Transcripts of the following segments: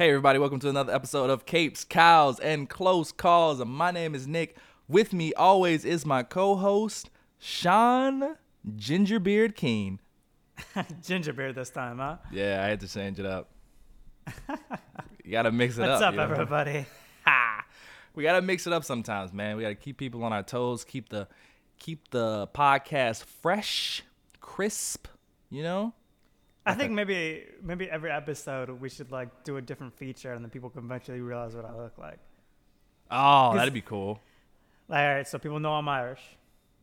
Hey everybody, welcome to another episode of Capes, Cows, and Close Calls. My name is Nick. With me always is my co-host, Sean Gingerbeard Keen. Gingerbeard this time, huh? Yeah, I had to change it up. you gotta mix it What's up. What's up, you know? everybody? We gotta mix it up sometimes, man. We gotta keep people on our toes, keep the keep the podcast fresh, crisp, you know? I think maybe maybe every episode we should like do a different feature, and then people can eventually realize what I look like. Oh, that'd be cool. Like, all right, so people know I'm Irish.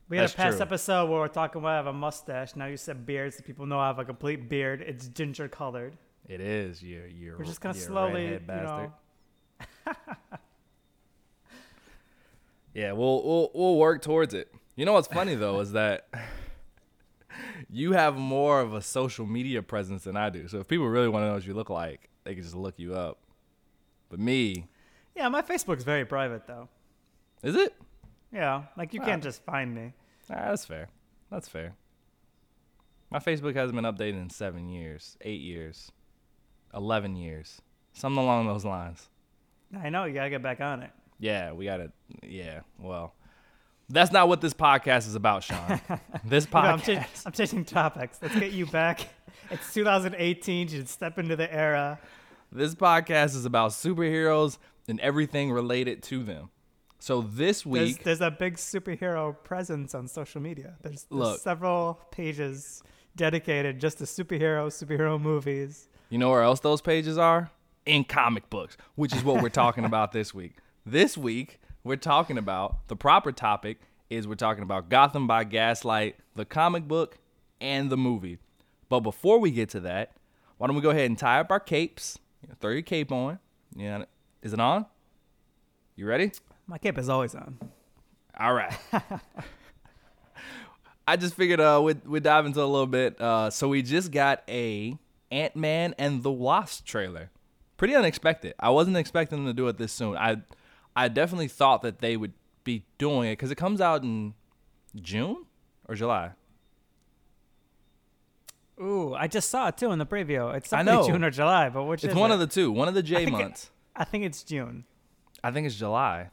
We had That's a past true. episode where we're talking about I have a mustache. Now you said beard, so people know I have a complete beard. It's ginger colored. It is. You're you're We're just gonna slowly, you know. Yeah, we'll we'll we'll work towards it. You know what's funny though is that you have more of a social media presence than I do. So if people really want to know what you look like, they can just look you up. But me, Yeah, my Facebook's very private though. is it? Yeah, like you Ah. can't just find me. Ah, that's fair. That's fair. My Facebook hasn't been updated in seven years, eight years, eleven years, something along those lines. I know you gotta get back on it. Yeah, we gotta. Yeah, well, that's not what this podcast is about, Sean. this You know, I'm, podcast. cha- I'm changing topics. Let's get you back. It's 2018. You should step into the era. This podcast is about superheroes and everything related to them. So this There's, week, there's a big superhero presence on social media. There's, there's Look. several pages dedicated just to superhero, superhero movies. you know where else those pages are? In comic books, which is what we're talking about this week. This week, we're talking about the proper topic is we're talking about Gotham by Gaslight, the comic book, and the movie. But before we get to that, why don't we go ahead and tie up our capes? Throw your cape on. Yeah, is it on? You ready? My cape is always on. All right. I just figured uh we'd, we'd dive into a little bit. Uh, so we just got a Ant Man and the Wasp trailer. Pretty unexpected. I wasn't expecting them to do it this soon. I I definitely thought that they would be doing it because it comes out in June or July. Ooh, I just saw it too in the preview. It's I know. June or July, but which It's one it? of the two. One of the J it- months. I think it's June. I think it's July.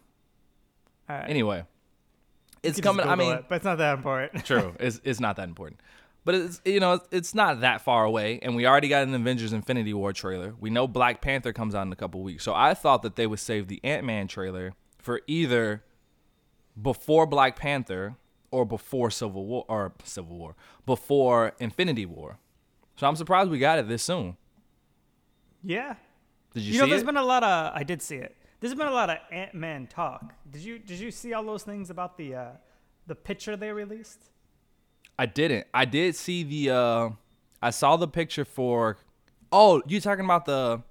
Right. Anyway, it's coming. I mean, it, but it's not that important. True. It's, it's not that important. But it's you know it's, not that far away, and we already got an Avengers Infinity War trailer. We know Black Panther comes out in a couple weeks, so I thought that they would save the Ant Man trailer for either before Black Panther or before Civil War or Civil War before Infinity War. So I'm surprised we got it this soon. yeah. Did you, You, know, there's it? been a lot of. I did see it. There's been a lot of Ant Man talk. Did you Did you see all those things about the uh, the picture they released? I didn't. I did see the. uh I saw the picture for. Oh, you talking about the,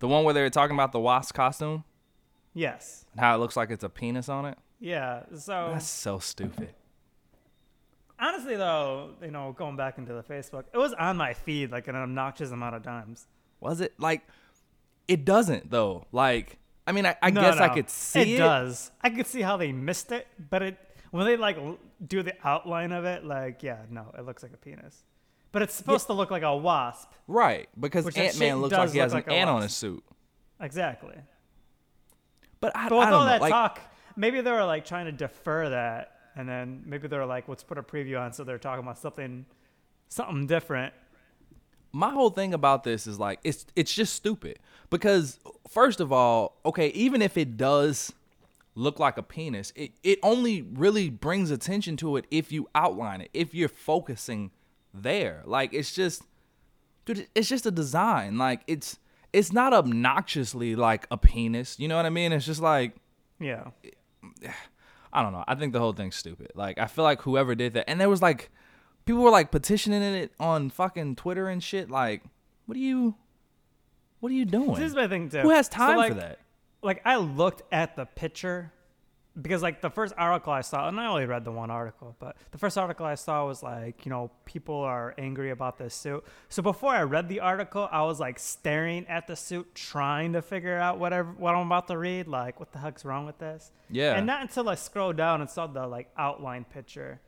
the one where they were talking about the wasp costume Yes. and how it looks like it's a penis on it? Yeah. So That's so stupid. honestly, though, you know, going back into the Facebook, it was on my feed like an obnoxious amount of times. Was it like? It doesn't though. Like, I mean, I, I No, guess I could see it, it. does. I could see how they missed it, but it when they like l- do the outline of it, like yeah, no, it looks like a penis. But it's supposed to look like a wasp. right? Because Which that Ant Man shit looks does like he look has like an a ant on wasp. his suit. Exactly. But I, But I don't all know. that Like, talk, maybe they were like trying to defer that, and then maybe they were like, let's put a preview on, so they're talking about something, something different. my whole thing about this is like it's it's just stupid because first of all, okay, even if it does look like a penis, it it only really brings attention to it if you outline it, if you're focusing there. Like it's just dude, it's just a design. Like it's it's not obnoxiously like a penis, you know what I mean? It's just like Yeah. I don't know. I think the whole thing's stupid. Like I feel like whoever did that, and there was like people were like petitioning it on fucking Twitter and shit. Like, what are you, what are you doing? This is my thing too. Who has So, time like, for that? Like I looked at the picture, because like the first article I saw, and I only read the one article, but the first article I saw was like, you know, people are angry about this suit. So before I read the article, I was like staring at the suit, trying to figure out whatever what I'm about to read. Like, what the heck's wrong with this? Yeah. And not until I scrolled down and saw the like outline picture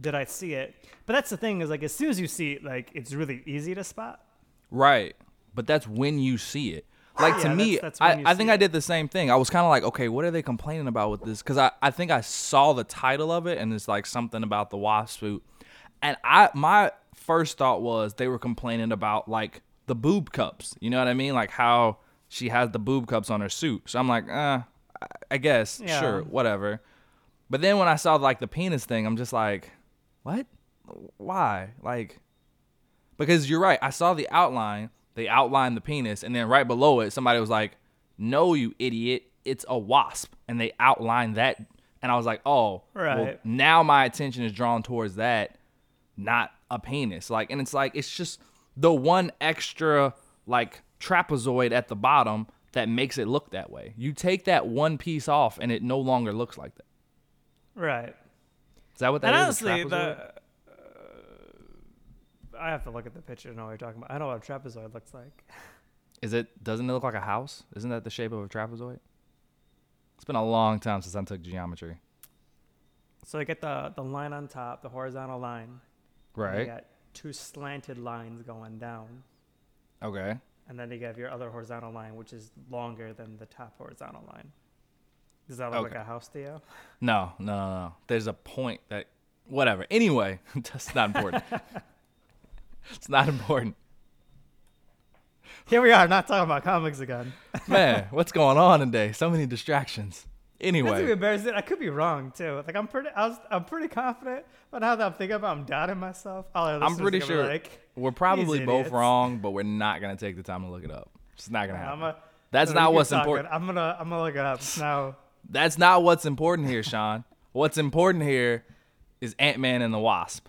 did I see it. But that's the thing is like as soon as you see it, like it's really easy to spot. Right. But that's when you see it. Like to Yeah, me, that's- that's I, I think it. I did the same thing. I was kind of like, okay, what are they complaining about with this? Because I, I think I saw the title of it and it's like something about the wasp suit. And I my first thought was they were complaining about like the boob cups. You know what I mean? Like how she has the boob cups on her suit. So I'm like, uh, I- I guess, Yeah. sure, whatever. But then when I saw like the penis thing, I'm just like, what? Why? Like, because you're right. I saw the outline. They outlined the penis, and then right below it, somebody was like, "No, you idiot! It's a wasp." And they outlined that, and I was like, "Oh, well, now my attention is drawn towards that, not a penis." Like, and it's like it's just the one extra like trapezoid at the bottom that makes it look that way. You take that one piece off, and it no longer looks like that. Right. Is that what that and is? honestly, the I have to look at the picture to know what you're talking about. I know what a trapezoid looks like. Is it? Doesn't it look like a house? Isn't that the shape of a trapezoid? It's been a long time since I took geometry. So you get the the line on top, the horizontal line. and You Right. got two slanted lines going down, Okay. and then you have your other horizontal line, which is longer than the top horizontal line. Does that look Okay. like a house to you? No, no, no, no. There's a point that, whatever. Anyway, that's not important. it's not important. Here we are, not talking about comics again. Man, what's going on today? So many distractions. That's Anyway, embarrassing. I could be wrong too. Like I'm pretty, I was, I'm pretty confident. But now that I'm thinking about, it, I'm doubting myself. All I'm pretty are gonna be sure Like, we're probably both wrong, but we're not gonna take the time to look it up. It's not gonna happen. a, That's no, not what's talking. important. I'm gonna, I'm gonna look it up now. That's not what's important here, Sean. what's important here is Ant Man and the Wasp.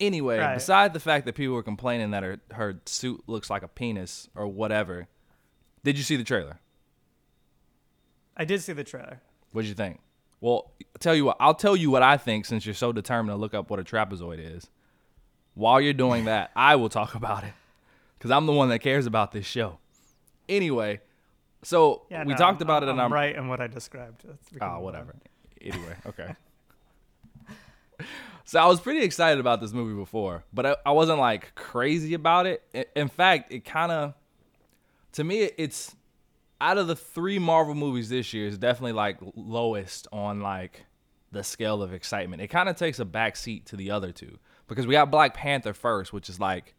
Anyway, Right. beside the fact that people were complaining that her her suit looks like a penis or whatever, did you see the trailer? I did see the trailer. What'd you think? Well, I'll tell you what. I'll tell you what I think since you're so determined to look up what a trapezoid is. While you're doing that, I will talk about it because I'm the one that cares about this show. Anyway, so Yeah, we no, talked I'm- about it, I'm and I'm right in what I described. Ah, become Oh, whatever. Anyway, okay. so I was pretty excited about this movie before, but I, I wasn't like crazy about it. In fact, it kind of, to me, it's out of the three Marvel movies this year, it's definitely like lowest on like the scale of excitement. It kind of takes a back seat to the other two because we got Black Panther first, which is like,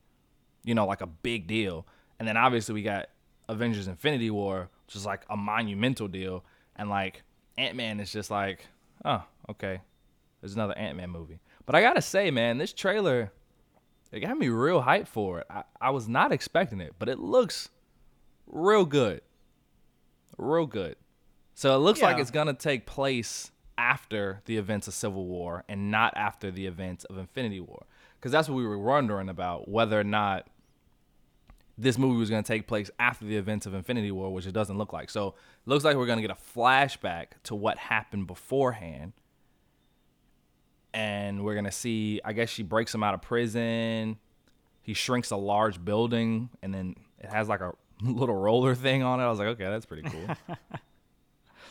you know, like a big deal, and then obviously we got Avengers: Infinity War, which is like a monumental deal, and like Ant Man is just like, oh, okay, there's another Ant Man movie. But I gotta say, man, this trailer, it got me real hyped for it. I, I was not expecting it, but it looks real good, real good. So it looks like it's gonna take place after the events of Civil War and not after the events of Infinity War, because that's what we were wondering about whether or not this movie was going to take place after the events of Infinity War, which it doesn't look like. So it looks like we're going to get a flashback to what happened beforehand. And we're to see, I guess she breaks him out of prison. He shrinks a large building, and then it has like a little roller thing on it. I was like, okay, that's pretty cool.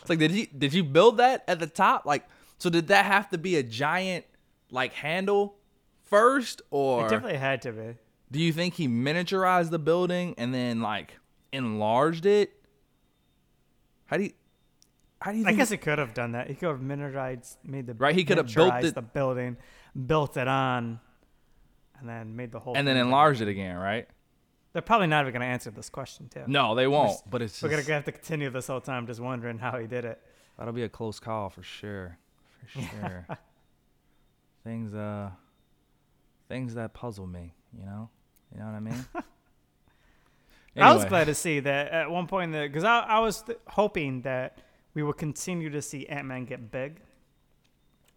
it's like, did you did you build that at the top? Like, so did that have to be a giant like handle first, or It definitely had to be. do you think he miniaturized the building and then like enlarged it? How do you how do you I guess it could have done that. He could have miniaturized, made the Right, he could have built it- the building, built it on, and then made the whole. and then enlarged it again, right? They're probably not even going to answer this question too. No, they won't. But it's We're just, gonna have to continue this whole time just wondering how he did it. that'll be a close call for sure. For sure. things uh things that puzzle me, you know? You know what I mean? I was glad to see that at one point because I, I was th- hoping that we will continue to see Ant Man get big.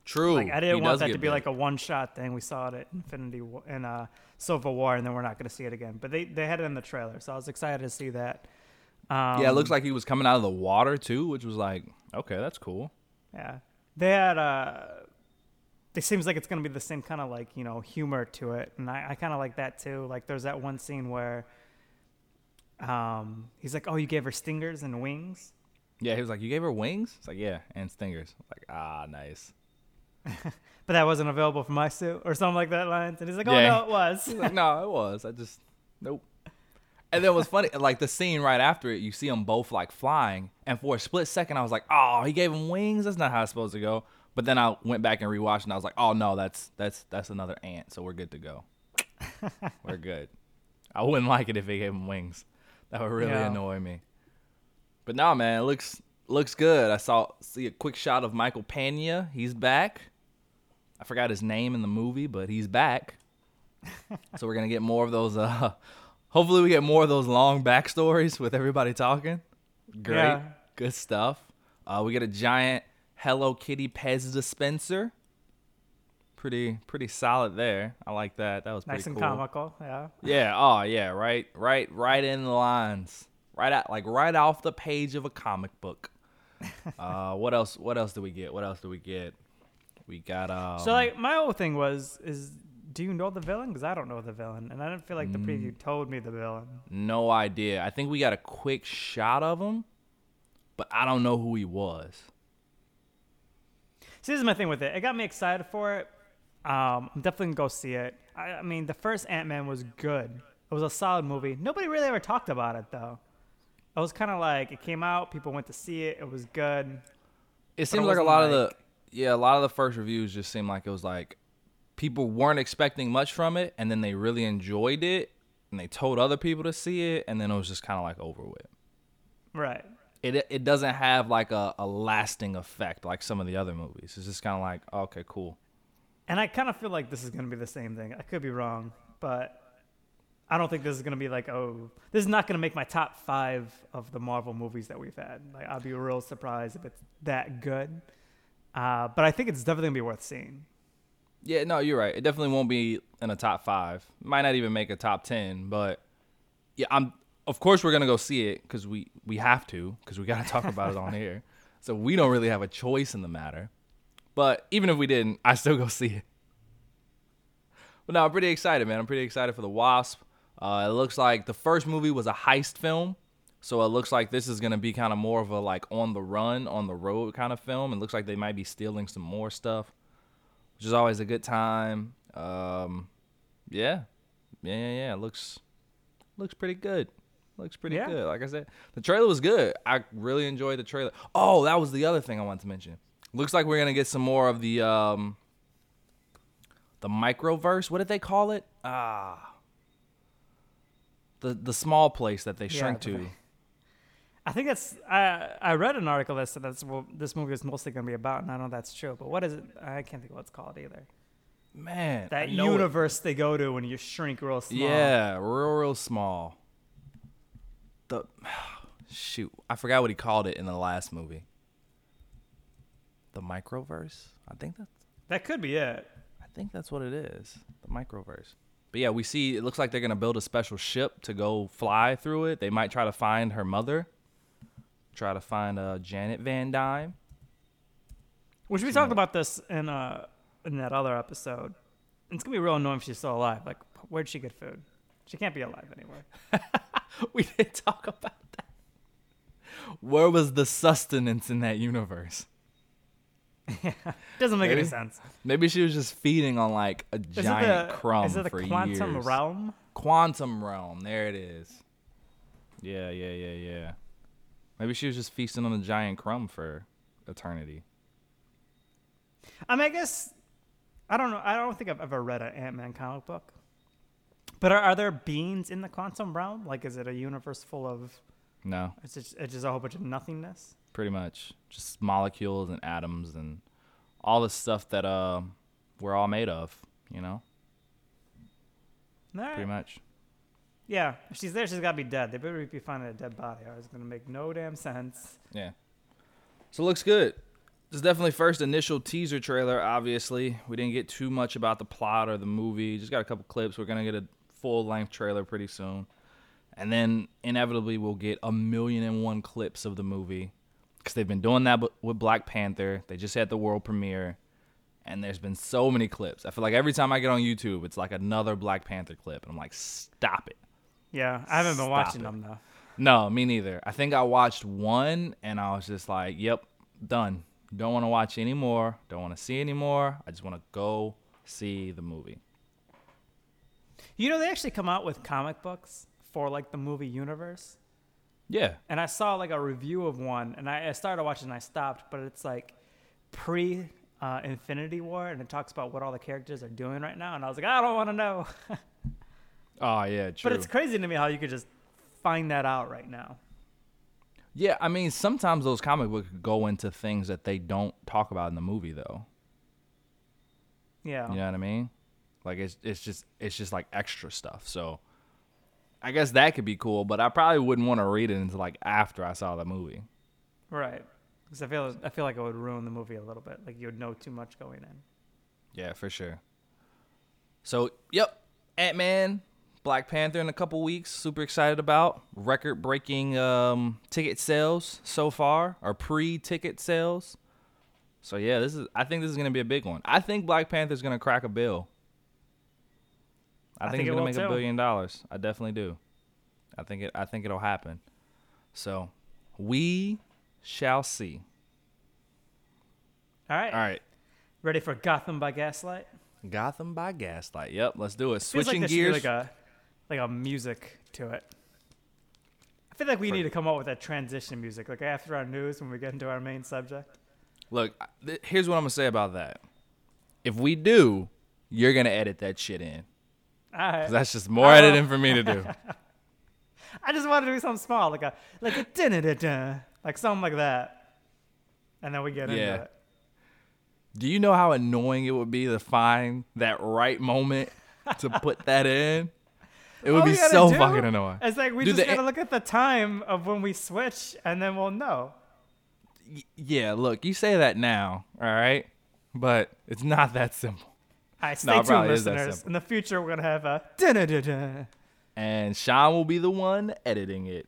True. Like I didn't he want that to be big. like a one shot thing. We saw it at Infinity War in uh, Civil War, and then we're not going to see it again. But they they had it in the trailer, so I was excited to see that. Um, Yeah, it looks like he was coming out of the water too, which was like, okay, that's cool. Yeah, they had uh, it seems like it's gonna be the same kind of like you know humor to it, and I, I kind of like that too. Like there's that one scene where, um, he's like, "Oh, you gave her stingers and wings." Yeah, he was like, "You gave her wings?" It's like, "Yeah, and stingers." Like, ah, nice. but that wasn't available for my suit or something like that lines. And he's like, "Oh Yeah. no, it was." Like, "No, it was. I just nope." And then what's funny, like the scene right after it, you see them both like flying, and for a split second, I was like, "Oh, he gave him wings. That's not how it's supposed to go." But then I went back and rewatched, and I was like, "Oh no, that's that's that's another ant. So we're good to go. we're good." I wouldn't like it if he gave him wings. That would really Yeah. annoy me. But no, man, it looks looks good. I saw see a quick shot of Michael Pena. He's back. I forgot his name in the movie, but he's back. so we're gonna get more of those. Uh, hopefully, we get more of those long backstories with everybody talking. Great, Yeah. good stuff. Uh, we get a giant Hello Kitty Pez dispenser. Pretty, pretty solid there. I like that. That was pretty nice and cool. comical. Yeah. Yeah. Oh, yeah. Right. Right. Right in the lines. Right at like right off the page of a comic book. uh, what else? What else do we get? What else do we get? We got um. So like my whole thing was is do you know the villain? Because I don't know the villain, and I didn't feel like the Mm. preview told me the villain. no idea. I think we got a quick shot of him, but I don't know who he was. See, this is my thing with it. It got me excited for it. Um, I'm definitely gonna go see it. I, I mean, the first Ant Man was good. It was a solid movie. Nobody really ever talked about it though. It was kind of like it came out, people went to see it. It was good. It seems like a lot of the yeah, a lot of the first reviews just seemed like it was like people weren't expecting much from it, and then they really enjoyed it, and they told other people to see it, and then it was just kind of like over with. Right. it it doesn't have like a, a lasting effect like some of the other movies. It's just kind of like okay, cool. And I kind of feel like this is gonna be the same thing. I could be wrong, but I don't think this is gonna be like oh, this is not gonna make my top five of the Marvel movies that we've had. Like I'll be real surprised if it's that good. Uh, but I think it's definitely gonna be worth seeing. Yeah, no, you're right. It definitely won't be in a top five. Might not even make a top ten. But yeah, I'm. Of course, we're gonna go see it because we we have to because we gotta talk about it on here. So we don't really have a choice in the matter. But even if we didn't, I still go see it. But no, I'm pretty excited, man. I'm pretty excited for the Wasp. Uh, it looks like the first movie was a heist film, so it looks like this is gonna be kind of more of a like on the run, on the road kind of film. It looks like they might be stealing some more stuff, which is always a good time. Um, yeah, yeah, yeah, yeah. It looks looks pretty good. Looks pretty Yeah. good. Like I said, the trailer was good. I really enjoyed the trailer. Oh, that was the other thing I wanted to mention. Looks like we're gonna get some more of the um the microverse. What did they call it? Ah, the the small place that they Yeah, shrink to. I think that's. I I read an article that said that's what this movie is mostly gonna be about, and I know that's true. But what is it? I can't think of what it's called either. Man, That know it. universe they go to when you shrink real small. Yeah, real real small. The shoot, I forgot what he called it in the last movie. The microverse. I think that's That could be it. I think that's what it is. The microverse. But yeah, we see it looks like they're gonna build a special ship to go fly through it. They might try to find her mother. Try to find uh, Janet Van Dyne. Which we talked about this in uh in that other episode. It's gonna be real annoying if she's still alive. Like, where'd she get food? She can't be alive anywhere. we didn't talk about that. Where was the sustenance in that universe? Doesn't make any sense. Maybe she was just feeding on like a Is giant it the crumb is it the for quantum years. realm? Quantum realm. There it is. Yeah, yeah, yeah, yeah. Maybe she was just feasting on a giant crumb for eternity. I mean, I guess I don't know. I don't think I've ever read an Ant Man comic book. But are, are there beings in the quantum realm? Like, is it a universe full of? No, It's just, it's just a whole bunch of nothingness. Pretty much just molecules and atoms and all the stuff that uh we're all made of. You know, right. pretty much. Yeah, if she's there, she's got to be dead. They better be finding a dead body. or It's gonna make no damn sense. Yeah. So it looks good. This is definitely first initial teaser trailer. Obviously, we didn't get too much about the plot or the movie. Just got a couple clips. We're gonna get a full length trailer pretty soon, and then inevitably we'll get a million and one clips of the movie. Because they've been doing that with Black Panther. They just had the world premiere, and there's been so many clips. I feel like every time I get on YouTube, it's like another Black Panther clip, and I'm like, stop it. Yeah, I haven't been Stop watching it. them though. No, me neither. I think I watched one, and I was just like, yep, done. Don't want to watch anymore. Don't want to see anymore. I just want to go see the movie. You know, they actually come out with comic books for like the movie universe. Yeah. And I saw like a review of one, and I, I started watching and I stopped, but it's like pre uh, Infinity War, and it talks about what all the characters are doing right now. And I was like, I don't want to know. Oh yeah, true. but it's crazy to me how you could just find that out right now. Yeah, I mean, sometimes those comic books go into things that they don't talk about in the movie, though. Yeah. You know what I mean? Like it's it's just it's just like extra stuff. So I guess that could be cool, but I probably wouldn't want to read it until like after I saw the movie. Right. Because I feel I feel like it would ruin the movie a little bit. Like you would know too much going in. Yeah, for sure. So, yep, Ant Man, Black Panther in a couple weeks. Super excited about record breaking um, ticket sales so far, or pre ticket sales. So yeah, this is. I think this is gonna be a big one. I think Black Panther's gonna crack a bill. I, I think, think it's it gonna make a billion dollars. I definitely do. I think it. I think it'll happen. So, we shall see. All right. All right. Ready for Gotham by Gaslight? Gotham by Gaslight. Yep, let's do it. Switching like there should be gears. like a like a music to it. I feel like we For- need to come up with that transition music, like after our news when we get into our main subject. Look, th- here's what I'm gonna say about that. If we do, you're gonna edit that shit in. Right. that's just more editing for me to do. I just wanted to do something small, like a like a dun dun dun, like something like that, and then we get Yeah. into it. do you know how annoying it would be to find that right moment to put that in? It would All be so do fucking annoying. It's like we Do just gotta look at the time of when we switch, and then we'll know. Y- Yeah, look, you say that now, all right? But it's not that simple. All right, stay No, tuned, listeners. In the future, we're gonna have a dun. And Sean will be the one editing it.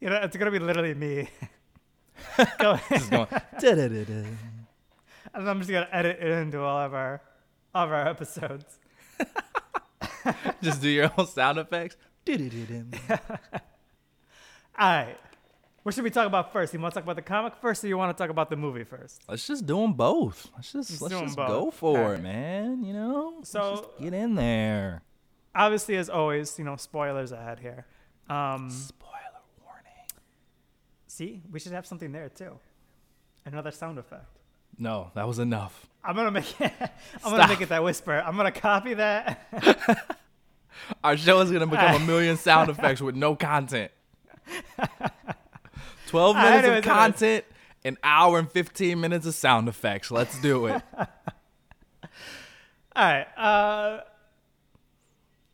You know, it's gonna be literally me. Go Just going, "Da-da-da-da." And I'm just gonna edit it into all of our all of our episodes. just do your own sound effects. All right. What should we talk about first? You want to talk about the comic first, or you want to talk about the movie first? Let's just do them both. Let's just Let's let's just both. go for Alright. it, man. You know, So- just get in there. Obviously, as always, you know, spoilers ahead here. Um, Spoiler warning. see, we should have something there too. Another sound effect. No, that was enough. I'm gonna make it. I'm Stop. gonna make it that whisper. I'm gonna copy that. Our show is gonna become a million sound effects with no content. Twelve Alright, minutes of anyways, anyways. content, an hour and fifteen minutes of sound effects. Let's do it. All right. Uh,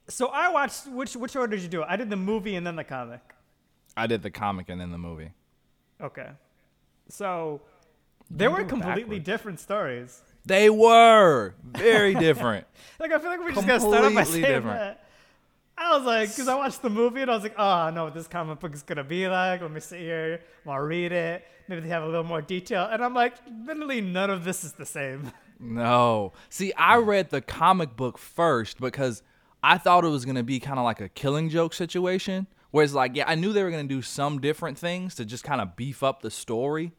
so I watched. Which which order did you do it? I did the movie and then the comic. I did the comic and then the movie. Okay. So they were completely backwards. different stories. They were very different. Like I feel like we just gotta start off by saying different. that. I was like, because I watched the movie and I was like, ah, oh, I know what this comic book is gonna be like. Let me sit here, I'll read it. Maybe they have a little more detail. And I'm like, literally none of this is the same. No. See, I read the comic book first because I thought it was going to be kind of like a killing joke situation. Whereas, like, yeah, I knew they were going to do some different things to just kind of beef up the story.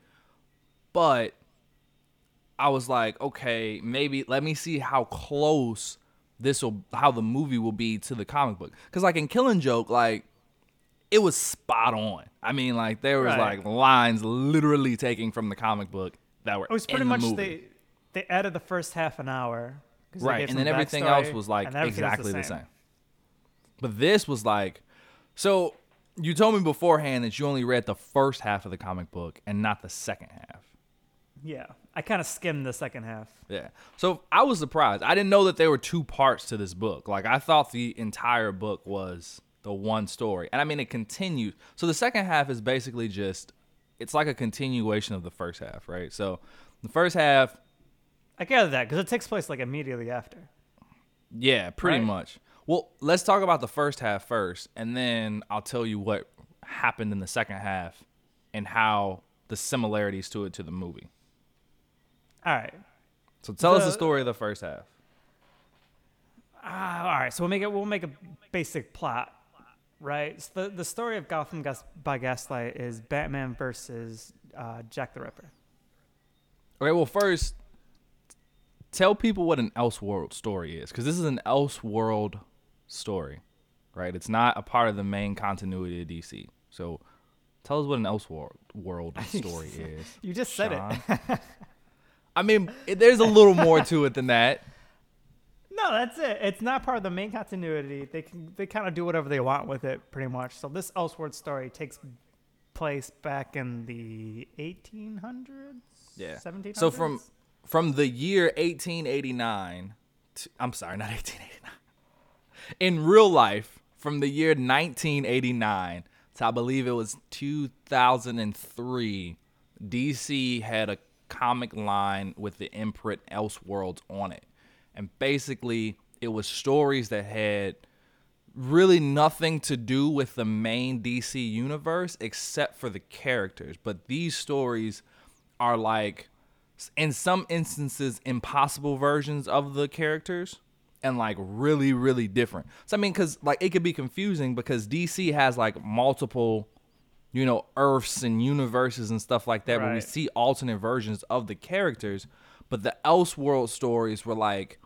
But I was like, okay, maybe let me see how close this will, how the movie will be to the comic book. Because, like, in Killing Joke, like, it was spot on. I mean, like, there was, Right. like, lines literally taking from the comic book that were It was pretty in much the movie. they they added the first half an hour. right and then everything else was like everything was exactly the same. but this was like so you told me beforehand that you only read the first half of the comic book and not the second half Yeah, I kind of skimmed the second half. yeah so i was surprised i didn't know that there were two parts to this book like i thought the entire book was the one story and i mean it continues so the second half is basically just it's like a continuation of the first half right so the first half I gather that because it takes place like immediately after. Yeah, pretty Right? much. Well, let's talk about the first half first, and then I'll tell you what happened in the second half and how the the similarities to it to the movie. All right. So tell us the The- story of the first half. Ah, all right. So we'll make it. We'll make a basic plot, right? So the the story of Gotham Gas- by Gaslight is Batman versus uh, Jack the Ripper. Okay, well first tell people what an Elseworld story is cuz this is an Elseworld story, right? It's not a part of the main continuity of DC. So tell us what an Elseworld world story is. You just said it. I mean, there's a little more to it than that. No, that's it. It's not part of the main continuity. They can they kind of do whatever they want with it, pretty much. So this Elseworld story takes place back in the 1800s. Yeah. 1700s. So from from the year 1889, to, I'm sorry, not 1889. In real life, from the year 1989 to I believe it was 2003, DC had a comic line with the imprint Elseworlds on it. And basically, it was stories that had really nothing to do with the main DC universe except for the characters. But these stories are like, in some instances, impossible versions of the characters and like really, really different. So, I mean, because like it could be confusing because DC has like multiple, you know, Earths and universes and stuff like that where we see alternate versions of the characters. But the Elseworld stories were like,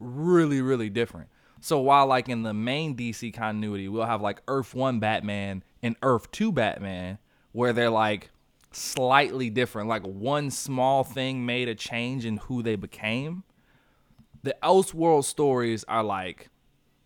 really really different. So while like in the main dc continuity we'll have like earth 1 batman and earth 2 batman where they're like slightly different like one small thing made a change in who they became. The elseworld stories are like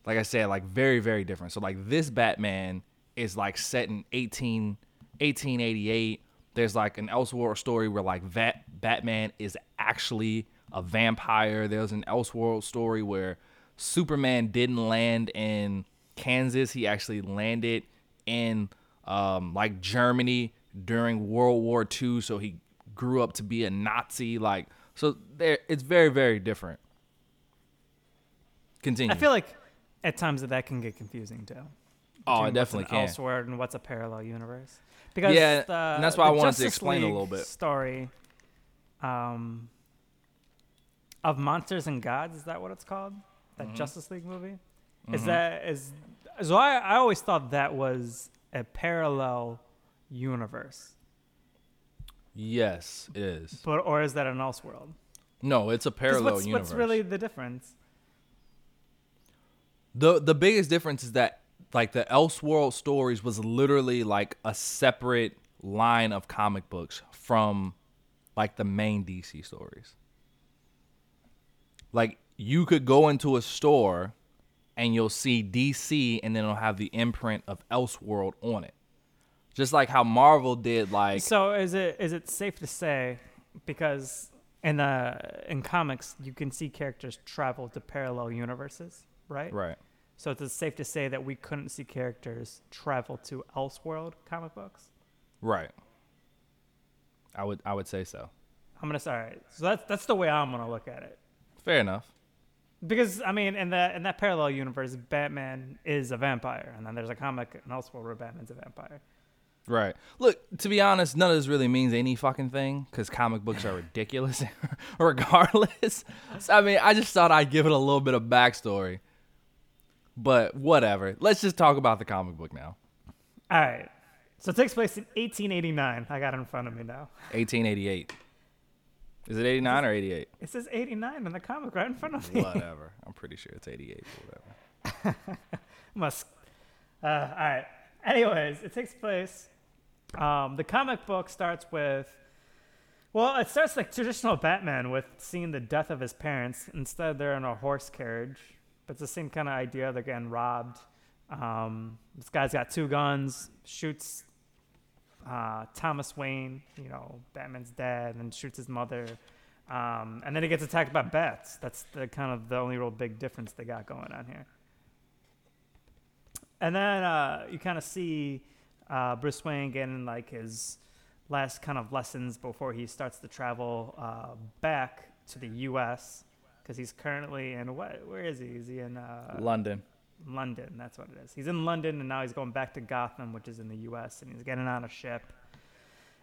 like i said like very very different. So like this batman is like set in 18 1888 there's like an elseworld story where like Bat- batman is actually a vampire. There's an elseworld story where superman didn't land in kansas. He actually landed in um, like germany during world war ii so he grew up to be a nazi like so there it's very very different. Continue. I feel like at times that that can get confusing too. Oh it definitely can an Elseworld and what's a parallel universe. Because Yeah, the, and that's why I wanted to Justice explain a little bit. Story, um, of monsters and gods. Is that what it's called? That Mm-hmm. Justice League movie. Is that is so? I I always thought that was a parallel universe, yes it is but or is that an Elseworld? no it's a parallel what's, universe What's really the difference? The the biggest difference is that like the Elseworld stories was literally like a separate line of comic books from like the main DC stories. Like you could go into a store and you'll see DC and then it'll have the imprint of Elseworld on it. Just like how Marvel did like So is it is it safe to say because in the in comics you can see characters travel to parallel universes, right? right. So it's safe to say that we couldn't see characters travel to Elseworld comic books. Right. I would I would say so. I'm gonna say all right. So that's that's the way I'm gonna look at it. Fair enough. Because I mean, in that in that parallel universe, Batman is a vampire, and then there's a comic in Elseworld where Batman's a vampire. Right. Look, to be honest, none of this really means any fucking thing because comic books are ridiculous, regardless. So, I mean, I just thought I'd give it a little bit of backstory. But whatever. Let's just talk about the comic book now. All right. So it takes place in 1889. I got it in front of me now. 1888. Is it 89 or 88? It says 89 in the comic right in front of me. Whatever. I'm pretty sure it's 88 or whatever. Must. Uh, all right. Anyways, it takes place. Um, the comic book starts with. Well, it starts like traditional Batman with seeing the death of his parents. Instead, they're in a horse carriage. But it's the same kind of idea. They're getting robbed. Um, this guy's got two guns, shoots uh, Thomas Wayne, you know, Batman's dad, and shoots his mother. Um, and then he gets attacked by bats. That's the kind of the only real big difference they got going on here. And then uh, you kind of see uh, Bruce Wayne getting like his last kind of lessons before he starts to travel uh, back to the U.S. because he's currently in what? Where is he? Is he in uh, London. London? That's what it is. He's in London and now he's going back to Gotham, which is in the U.S. and he's getting on a ship.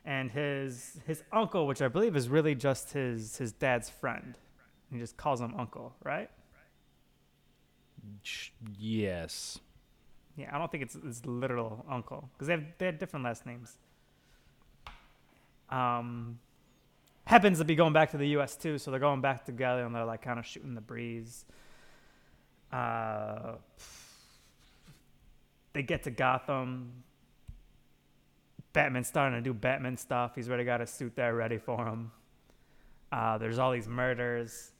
and his his uncle, which I believe is really just his his dad's friend. He just calls him uncle, right? Yes. Yeah, I don't think it's his literal uncle because they have they have different last names. Um, happens to be going back to the U.S. too, so they're going back together and they're like kind of shooting the breeze. Uh, they get to Gotham. Batman's starting to do Batman stuff. He's already got a suit there ready for him. Uh, there's all these murders.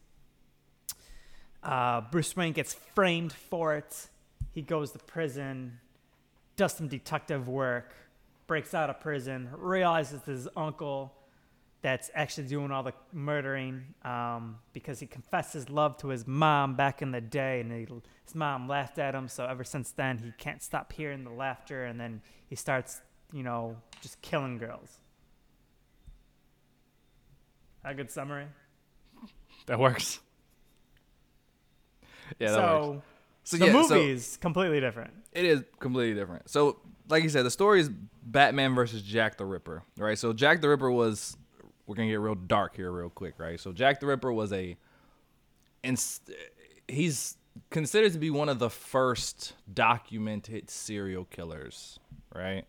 Uh, Bruce Wayne gets framed for it. He goes to prison, does some detective work, breaks out of prison, realizes his uncle that's actually doing all the murdering um, because he confessed his love to his mom back in the day, and he, his mom laughed at him. So ever since then, he can't stop hearing the laughter, and then he starts, you know, just killing girls. A good summary. That works. Yeah, that so works. So the yeah, movie is completely different. It is completely different. So, like you said, the story is Batman versus Jack the Ripper, right? So, Jack the Ripper was, we're gonna get real dark here, real quick, right? So, Jack the Ripper was a, inst- he's considered to be one of the first documented serial killers, right?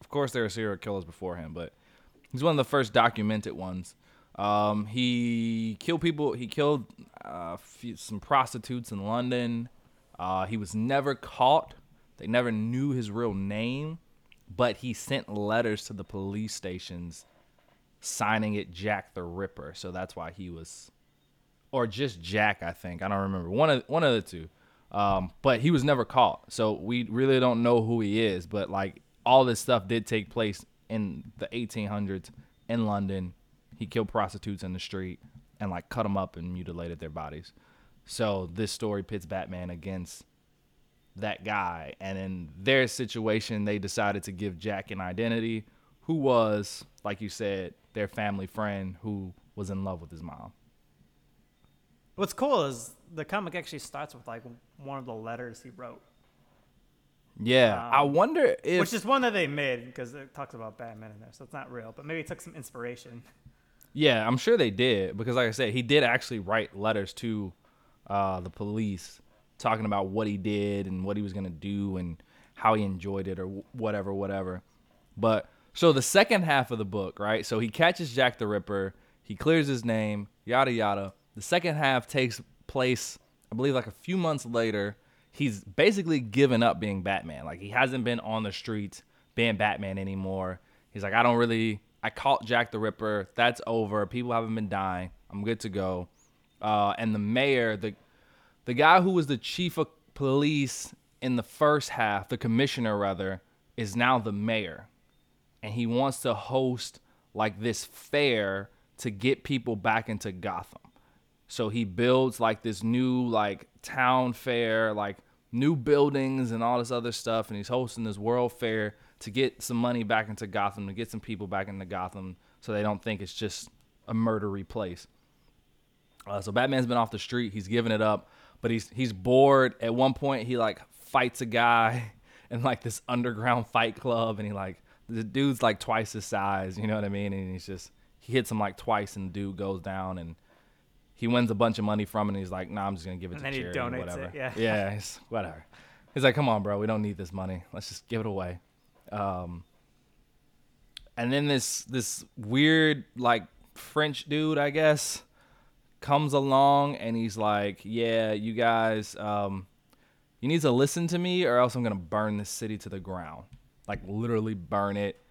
Of course, there are serial killers before him, but he's one of the first documented ones. Um, he killed people. He killed uh, few, some prostitutes in London. Uh, he was never caught. They never knew his real name, but he sent letters to the police stations signing it Jack the Ripper. So that's why he was, or just Jack, I think. I don't remember. One of one of the two. Um, but he was never caught. So we really don't know who he is. But like all this stuff did take place in the 1800s in London. He killed prostitutes in the street and like cut them up and mutilated their bodies. So this story pits Batman against that guy. And in their situation, they decided to give Jack an identity who was, like you said, their family friend who was in love with his mom. What's cool is the comic actually starts with like one of the letters he wrote, Yeah. I Um, wonder if. which is one that they made because it talks about Batman in there, so it's not real, but maybe it took some inspiration. Yeah, I'm sure they did because, like I said, he did actually write letters to uh, the police talking about what he did and what he was gonna do and how he enjoyed it or whatever, whatever. But so the second half of the book, right? So he catches Jack the Ripper, he clears his name, yada yada. The second half takes place, I believe, like a few months later. He's basically given up being Batman. Like he hasn't been on the streets being Batman anymore. He's like, I don't really. I caught Jack the Ripper. That's over. People haven't been dying. I'm good to go. Uh, and the mayor, the the guy who was the chief of police in the first half, the commissioner rather, is now the mayor, and he wants to host like this fair to get people back into Gotham. So he builds like this new like town fair, like new buildings and all this other stuff, and he's hosting this world fair to get some money back into Gotham, to get some people back into Gotham, so they don't think it's just a murdery place. Uh, so Batman's been off the street. He's given it up, but he's he's bored. At one point, he like fights a guy in like this underground fight club, and he like the dude's like twice his size. You know what I mean? And he's just he hits him like twice, and the dude goes down, and he wins a bunch of money from it. And he's like, "Nah, I'm just gonna give it And to then he charity, or donates whatever." it, yeah. yeah, he's, whatever. He's like, "Come on, bro, we don't need this money. Let's just give it away." Um, and then this this weird like French dude, I guess, comes along and he's like, "Yeah, you guys, um, you need to listen to me, or else I'm gonna burn this city to the ground, like literally burn it."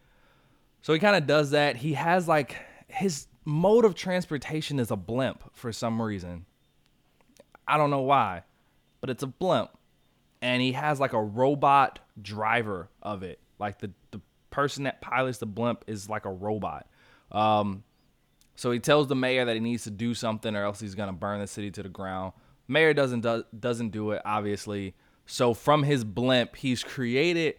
So he kind of does that. He has like his mode of transportation is a blimp for some reason. I don't know why, but it's a blimp. And he has like a robot driver of it. Like the, the person that pilots the blimp is like a robot. Um, so he tells the mayor that he needs to do something or else he's going to burn the city to the ground. Mayor doesn't do, doesn't do it obviously. So from his blimp, he's created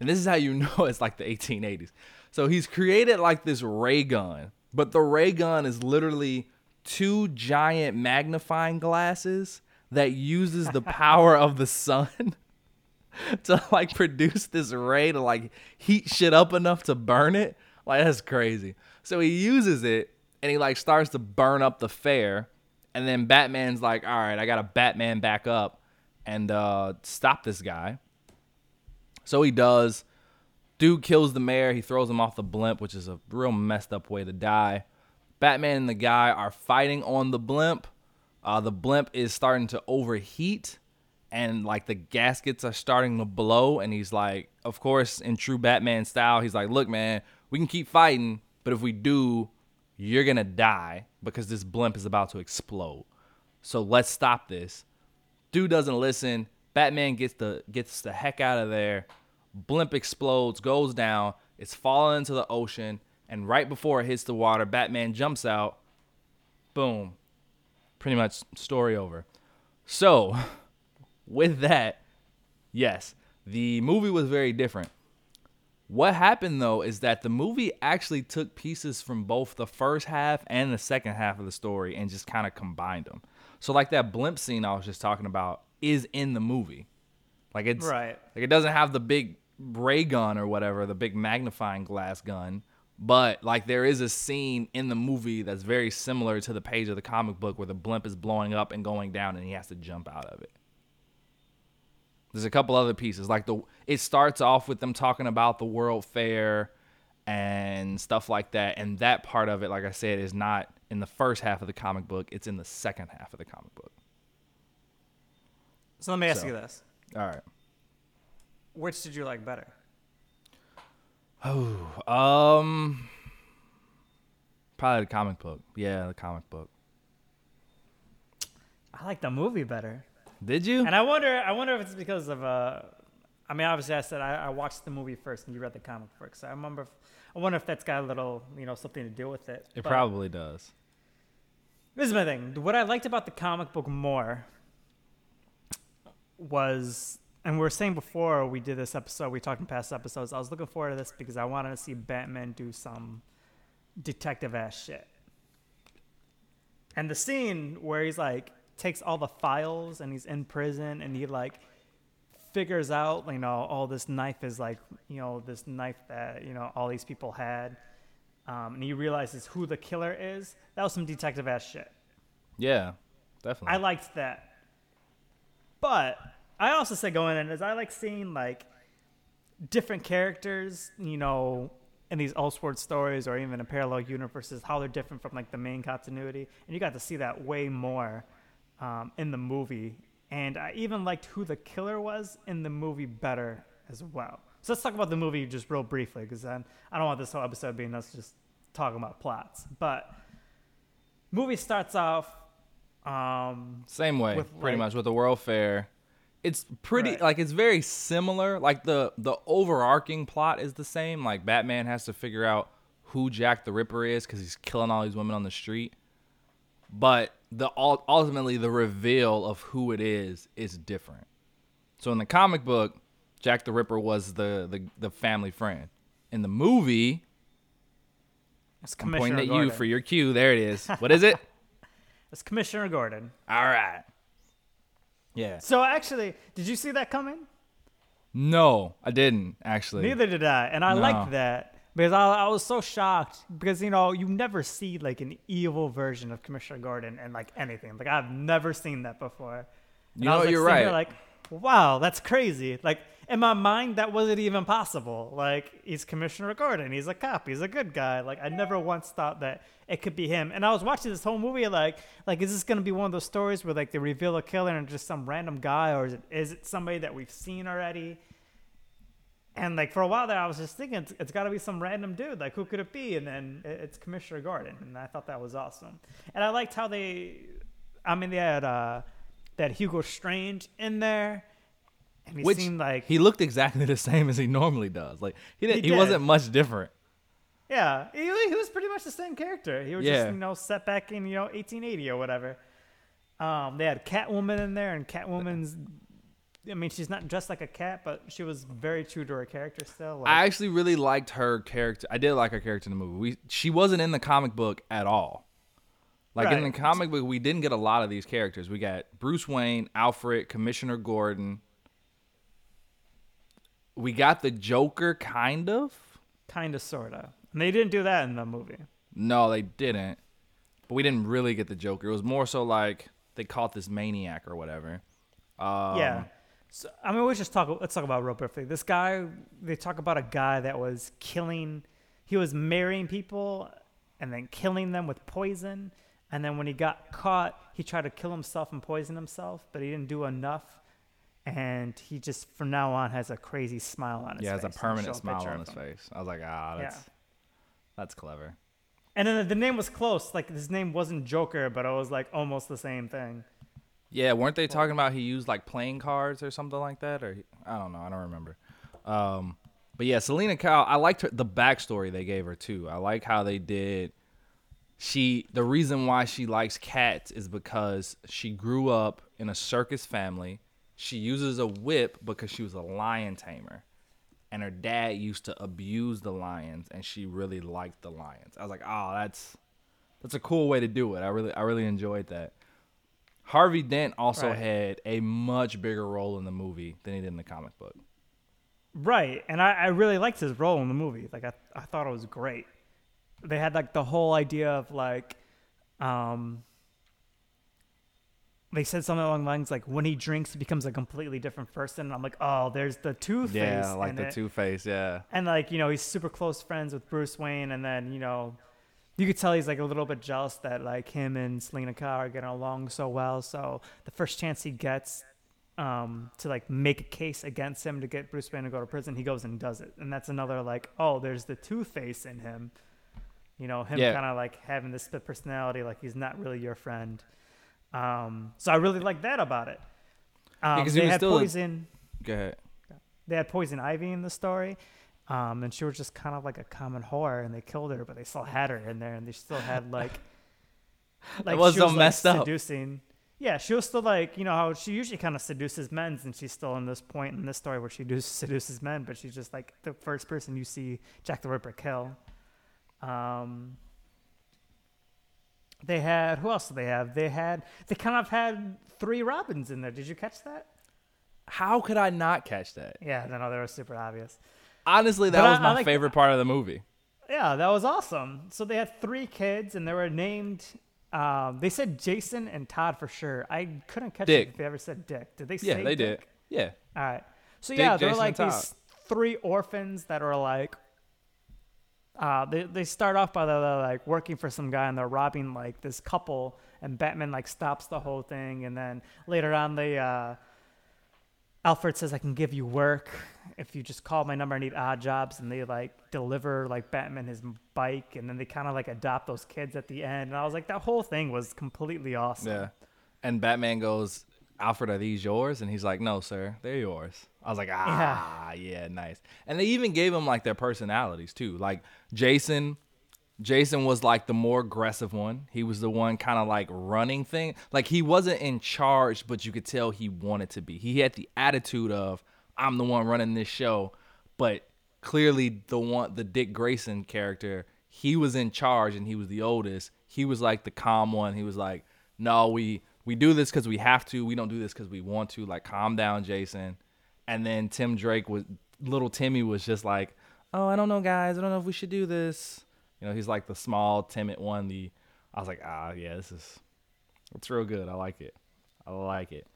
and this is how you know it's like the 1880s. So he's created like this ray gun, but the ray gun is literally two giant magnifying glasses that uses the power of the sun to like produce this ray to like heat shit up enough to burn it. like that's crazy. So he uses it and he like starts to burn up the fair, and then Batman's like, all right, I got to Batman back up and uh, stop this guy. So he does. Dude kills the mayor. He throws him off the blimp, which is a real messed up way to die. Batman and the guy are fighting on the blimp. Uh, the blimp is starting to overheat, and like the gaskets are starting to blow. And he's like, of course, in true Batman style, he's like, "Look, man, we can keep fighting, but if we do, you're gonna die because this blimp is about to explode. So let's stop this." Dude doesn't listen. Batman gets the gets the heck out of there. Blimp explodes, goes down. It's falling into the ocean, and right before it hits the water, Batman jumps out. Boom. Pretty much story over. So, with that, yes, the movie was very different. What happened though is that the movie actually took pieces from both the first half and the second half of the story and just kind of combined them. So like that blimp scene I was just talking about is in the movie. Like it's Right. like it doesn't have the big ray gun or whatever, the big magnifying glass gun, but like there is a scene in the movie that's very similar to the page of the comic book where the blimp is blowing up and going down and he has to jump out of it. There's a couple other pieces like the it starts off with them talking about the World Fair and stuff like that and that part of it like I said is not in the first half of the comic book, it's in the second half of the comic book. So let me ask So. you this: All right. Which did you like better? Oh, um, probably the comic book. Yeah, the comic book. I like the movie better. Did you? And I wonder, I wonder if it's because of, uh, I mean, obviously I said I, I watched the movie first and you read the comic book, So I remember, if, I wonder if that's got a little, you know, something to do with it. It But probably does. This is my thing. What I liked about the comic book more was, and we were saying before we did this episode, we talked in past episodes, I was looking forward to this because I wanted to see Batman do some detective ass shit. And the scene where he's like takes all the files and he's in prison and he like figures out, you know, all this knife is like, you know, this knife that, you know, all these people had. Um, and he realizes who the killer is. That was some detective ass shit. Yeah, definitely. I liked that. But I also say going in is I like seeing like different characters, you know, in these Elseworld stories or even in parallel universes, how they're different from like the main continuity. And you got to see that way more um, in the movie. And I even liked who the killer was in the movie better as well. So let's talk about the movie just real briefly, because then I don't want this whole episode being us just talking about plots. But movie starts off um, Same way, with, pretty like- much with the World Fair. It's pretty Right. like it's very similar. Like the the overarching plot is the same. Like Batman has to figure out who Jack the Ripper is because he's killing all these women on the street. But the ultimately the reveal of who it is is different. So in the comic book, Jack the Ripper was the the, the family friend. In the movie, it's I'm pointing at Gordon. you for your cue. There it is. What is it? Commissioner Gordon. all right. Yeah. So actually, did you see that coming? No, I didn't actually. Neither did I, and I No. liked that because I, I was so shocked because you know you never see like an evil version of Commissioner Gordon and like anything. Like I've never seen that before. And You I know, was, like, you're right. Like, wow, that's crazy. Like in my mind, that wasn't even possible. Like he's Commissioner Gordon. He's a cop. He's a good guy. Like I never once thought that it could be him. And I was watching this whole movie like, like is this gonna be one of those stories where like they reveal a killer and just some random guy, or is it is it somebody that we've seen already? And like for a while there, I was just thinking it's, it's got to be some random dude. Like who could it be? And then it- it's Commissioner Gordon, and I thought that was awesome. And I liked how they, I mean, they had uh, that Hugo Strange in there, and he Which seemed like he looked exactly the same as he normally does. Like he didn't, He he, wasn't much different. yeah, he, he was pretty much the same character. He was Yeah. just you know set back in you know 1880 or whatever. Um, they had Catwoman in there, and Catwoman's. I mean, she's not dressed like a cat, but she was very true to her character still. Like, I actually really liked her character. I did like her character in the movie. We she wasn't in the comic book at all. Like in the comic book, we didn't get a lot of these characters. We got Bruce Wayne, Alfred, Commissioner Gordon. We got the Joker, kind of. kind of, sorta. And they didn't do that in the movie. No, they didn't. But we didn't really get the Joker. It was more so like they caught this maniac or whatever. Um, yeah. So, I mean, let's just talk. Let's talk about real briefly. This guy, they talk about a guy that was killing. He was marrying people and then killing them with poison. And then when he got caught, he tried to kill himself and poison himself, but he didn't do enough. And he just, from now on, has a crazy smile on his Yeah, face. has a permanent smile on his face. I was like, ah, that's Yeah. that's clever. And then the name was close. Like his name wasn't Joker, but it was like almost the same thing. Yeah, weren't they talking about he used like playing cards or something like that? Or I don't know, I don't remember. Um, but yeah, Selina Kyle, I liked her, the backstory they gave her too. I like how they did. She the reason why she likes cats is because she grew up in a circus family. She uses a whip because she was a lion tamer, and her dad used to abuse the lions, and she really liked the lions. I was like, oh, that's that's a cool way to do it. I really I really enjoyed that. Harvey Dent also Right. had a much bigger role in the movie than he did in the comic book. Right, and I, I really liked his role in the movie. Like I, I thought it was great. They had like the whole idea of like, um, they said something along the lines like when he drinks, he becomes a completely different person. And I'm like, oh, there's the Two Face. Yeah, like the. Two Face. Yeah, and like you know he's super close friends with Bruce Wayne, and then you know you could tell he's like a little bit jealous that like him and Selina Kyle are getting along so well. So the first chance he gets um, to like make a case against him to get Bruce Wayne to go to prison, he goes and does it, and that's another like oh there's the Two Face in him. You know him Yeah. kind of like having this split personality, like he's not really your friend. Um, so I really like that about it. Um, they had still a- poison go ahead. they had poison ivy in the story um, and she was just kind of like a common whore and they killed her but they still had her in there and they still had like like was she so like, messed up. seducing yeah she was still like you know how she usually kind of seduces men and she's still in this point in this story where she do- seduces men but she's just like the first person you see jack the ripper kill um, they had who else did they have they had they kind of had three robins in there did you catch that How could I not catch that? yeah no no they were super obvious Honestly, that But was I my like- favorite part of the movie. Yeah, that was awesome. So they had three kids, and they were named. Um, they said Jason and Todd for sure. I couldn't catch Dick. if they ever said Dick. Did they Yeah, say they Dick? did. Yeah, All right. So Dick, yeah, they're like these three orphans that are like. Uh, they they start off by they're like working for some guy and they're robbing like this couple and Batman like stops the whole thing and then later on they uh, Alfred says I can give you work if you just call my number. I need odd jobs, and they like deliver like Batman his bike, and then they kind of like adopt those kids at the end. And I was like, that whole thing was completely awesome. yeah. And Batman goes, "Alfred, are these yours?" And he's like, "No, sir, they're yours." I was like, "Ah, yeah, nice." And they even gave him like their personalities too. Like Jason, Jason was like the more aggressive one. He was the one kind of like running thing. Like he wasn't in charge, but you could tell he wanted to be. He had the attitude of I'm the one running this show, but clearly the one the Dick Grayson character, he was in charge and he was the oldest. He was like the calm one. He was like, "No, we we do this cuz we have to. We don't do this cuz we want to. Like calm down, Jason." And then Tim Drake was little Timmy was just like, "Oh, I don't know, guys. I don't know if we should do this." You know, he's like the small, timid one. The I was like, ah, yeah, this is it's real good. I like it. I like it.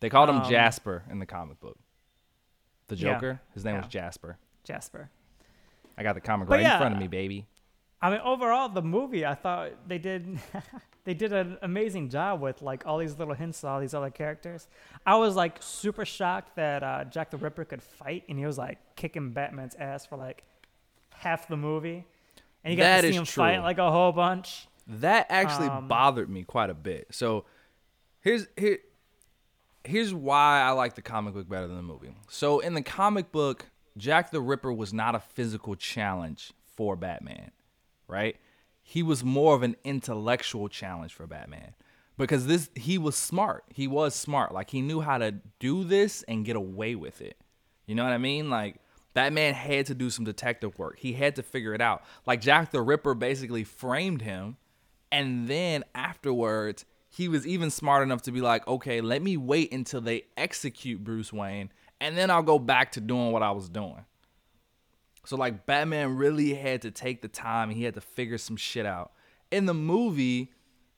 They called him Um, Jasper in the comic book. The Yeah. Joker, his name was Jasper. Jasper. I got the comic But right yeah. in front of me, baby. I mean, overall, the movie, I thought they did they did an amazing job with like all these little hints to all these other characters. I was like super shocked that uh, Jack the Ripper could fight, and he was like kicking Batman's ass for like half the movie, and you got That to see him true. fight like a whole bunch. That actually Um, bothered me quite a bit. So here's here here's why I like the comic book better than the movie. So in the comic book, Jack the Ripper was not a physical challenge for Batman, right? He was more of an intellectual challenge for Batman. Because this he was smart. He was smart. Like he knew how to do this and get away with it. You know what I mean? Like Batman had to do some detective work. He had to figure it out. Like Jack the Ripper basically framed him and then afterwards, he was even smart enough to be like, okay, let me wait until they execute Bruce Wayne, and then I'll go back to doing what I was doing. So like Batman really had to take the time. He had to figure some shit out. In the movie,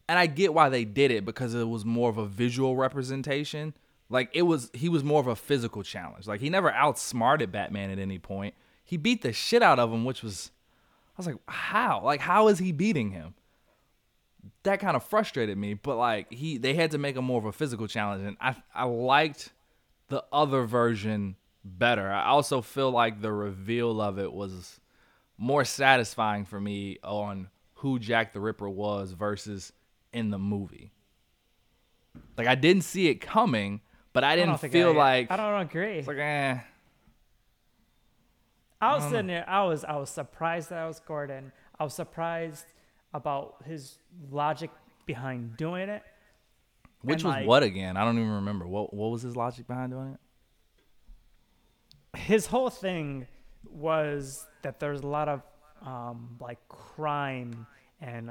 and I get why they did it because it was more of a visual representation. Like it was he was more of a physical challenge. Like he never outsmarted Batman at any point. He beat the shit out of him, which was I was like, how? Like how is he beating him? That kind of frustrated me, but like he they had to make him more of a physical challenge and I I liked the other version better. I also feel like the reveal of it was more satisfying for me on who Jack the Ripper was versus in the movie. Like I didn't see it coming, but I I didn't don't feel I, like I don't agree. it's like eh. I was sitting there. I was I was surprised that I was Gordon. I was surprised about his logic behind doing it. Which And, was like- what again? I don't even remember. What what was his logic behind doing it? His whole thing was that there's a lot of um, like crime and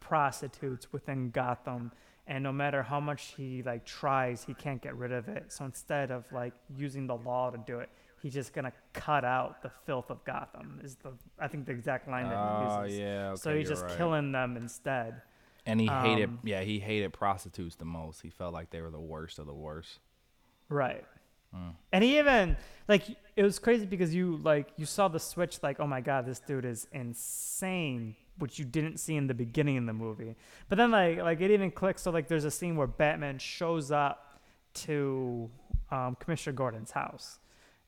prostitutes within Gotham, and no matter how much he like tries, he can't get rid of it. So instead of like using the law to do it, he's just gonna cut out the filth of Gotham. Is the I think the exact line that Oh he uses. yeah. so he's just right. killing them instead. And he hated um, yeah, he hated prostitutes the most. He felt like they were the worst of the worst. Right. Mm. And he even like it was crazy because you like you saw the switch like oh my god this dude is insane which you didn't see in the beginning of the movie. But then like like it even clicks so like there's a scene where Batman shows up to um, Commissioner Gordon's house.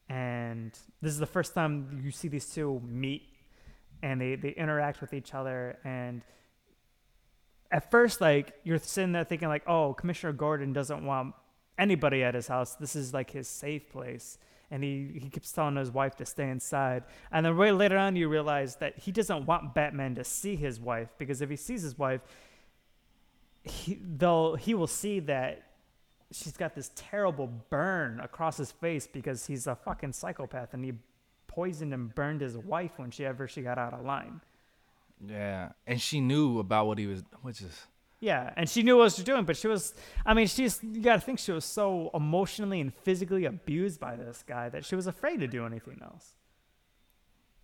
And this is the first time you see these two meet and they, they interact with each other and at first like you're sitting there thinking like oh commissioner gordon doesn't want anybody at his house this is like his safe place and he, he keeps telling his wife to stay inside and then way later on you realize that he doesn't want batman to see his wife because if he sees his wife he, they'll, he will see that she's got this terrible burn across his face because he's a fucking psychopath and he poisoned and burned his wife when she ever she got out of line Yeah. And she knew about what he was which is Yeah, and she knew what she was doing, but she was, I mean, she's, you gotta think she was so emotionally and physically abused by this guy that she was afraid to do anything else.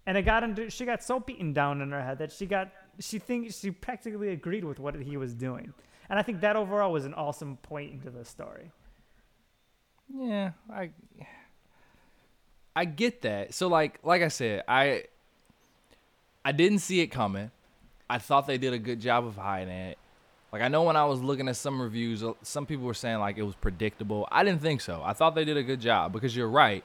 And it got into, she got so beaten down in her head that she got, she thinks, she practically agreed with what he was doing. And I think that overall was an awesome point into the story. Yeah, I I get that. So like like I said, I I didn't see it coming. I thought they did a good job of hiding it. Like I know when I was looking at some reviews, uh, some people were saying like it was predictable. I didn't think so. I thought they did a good job because you're right.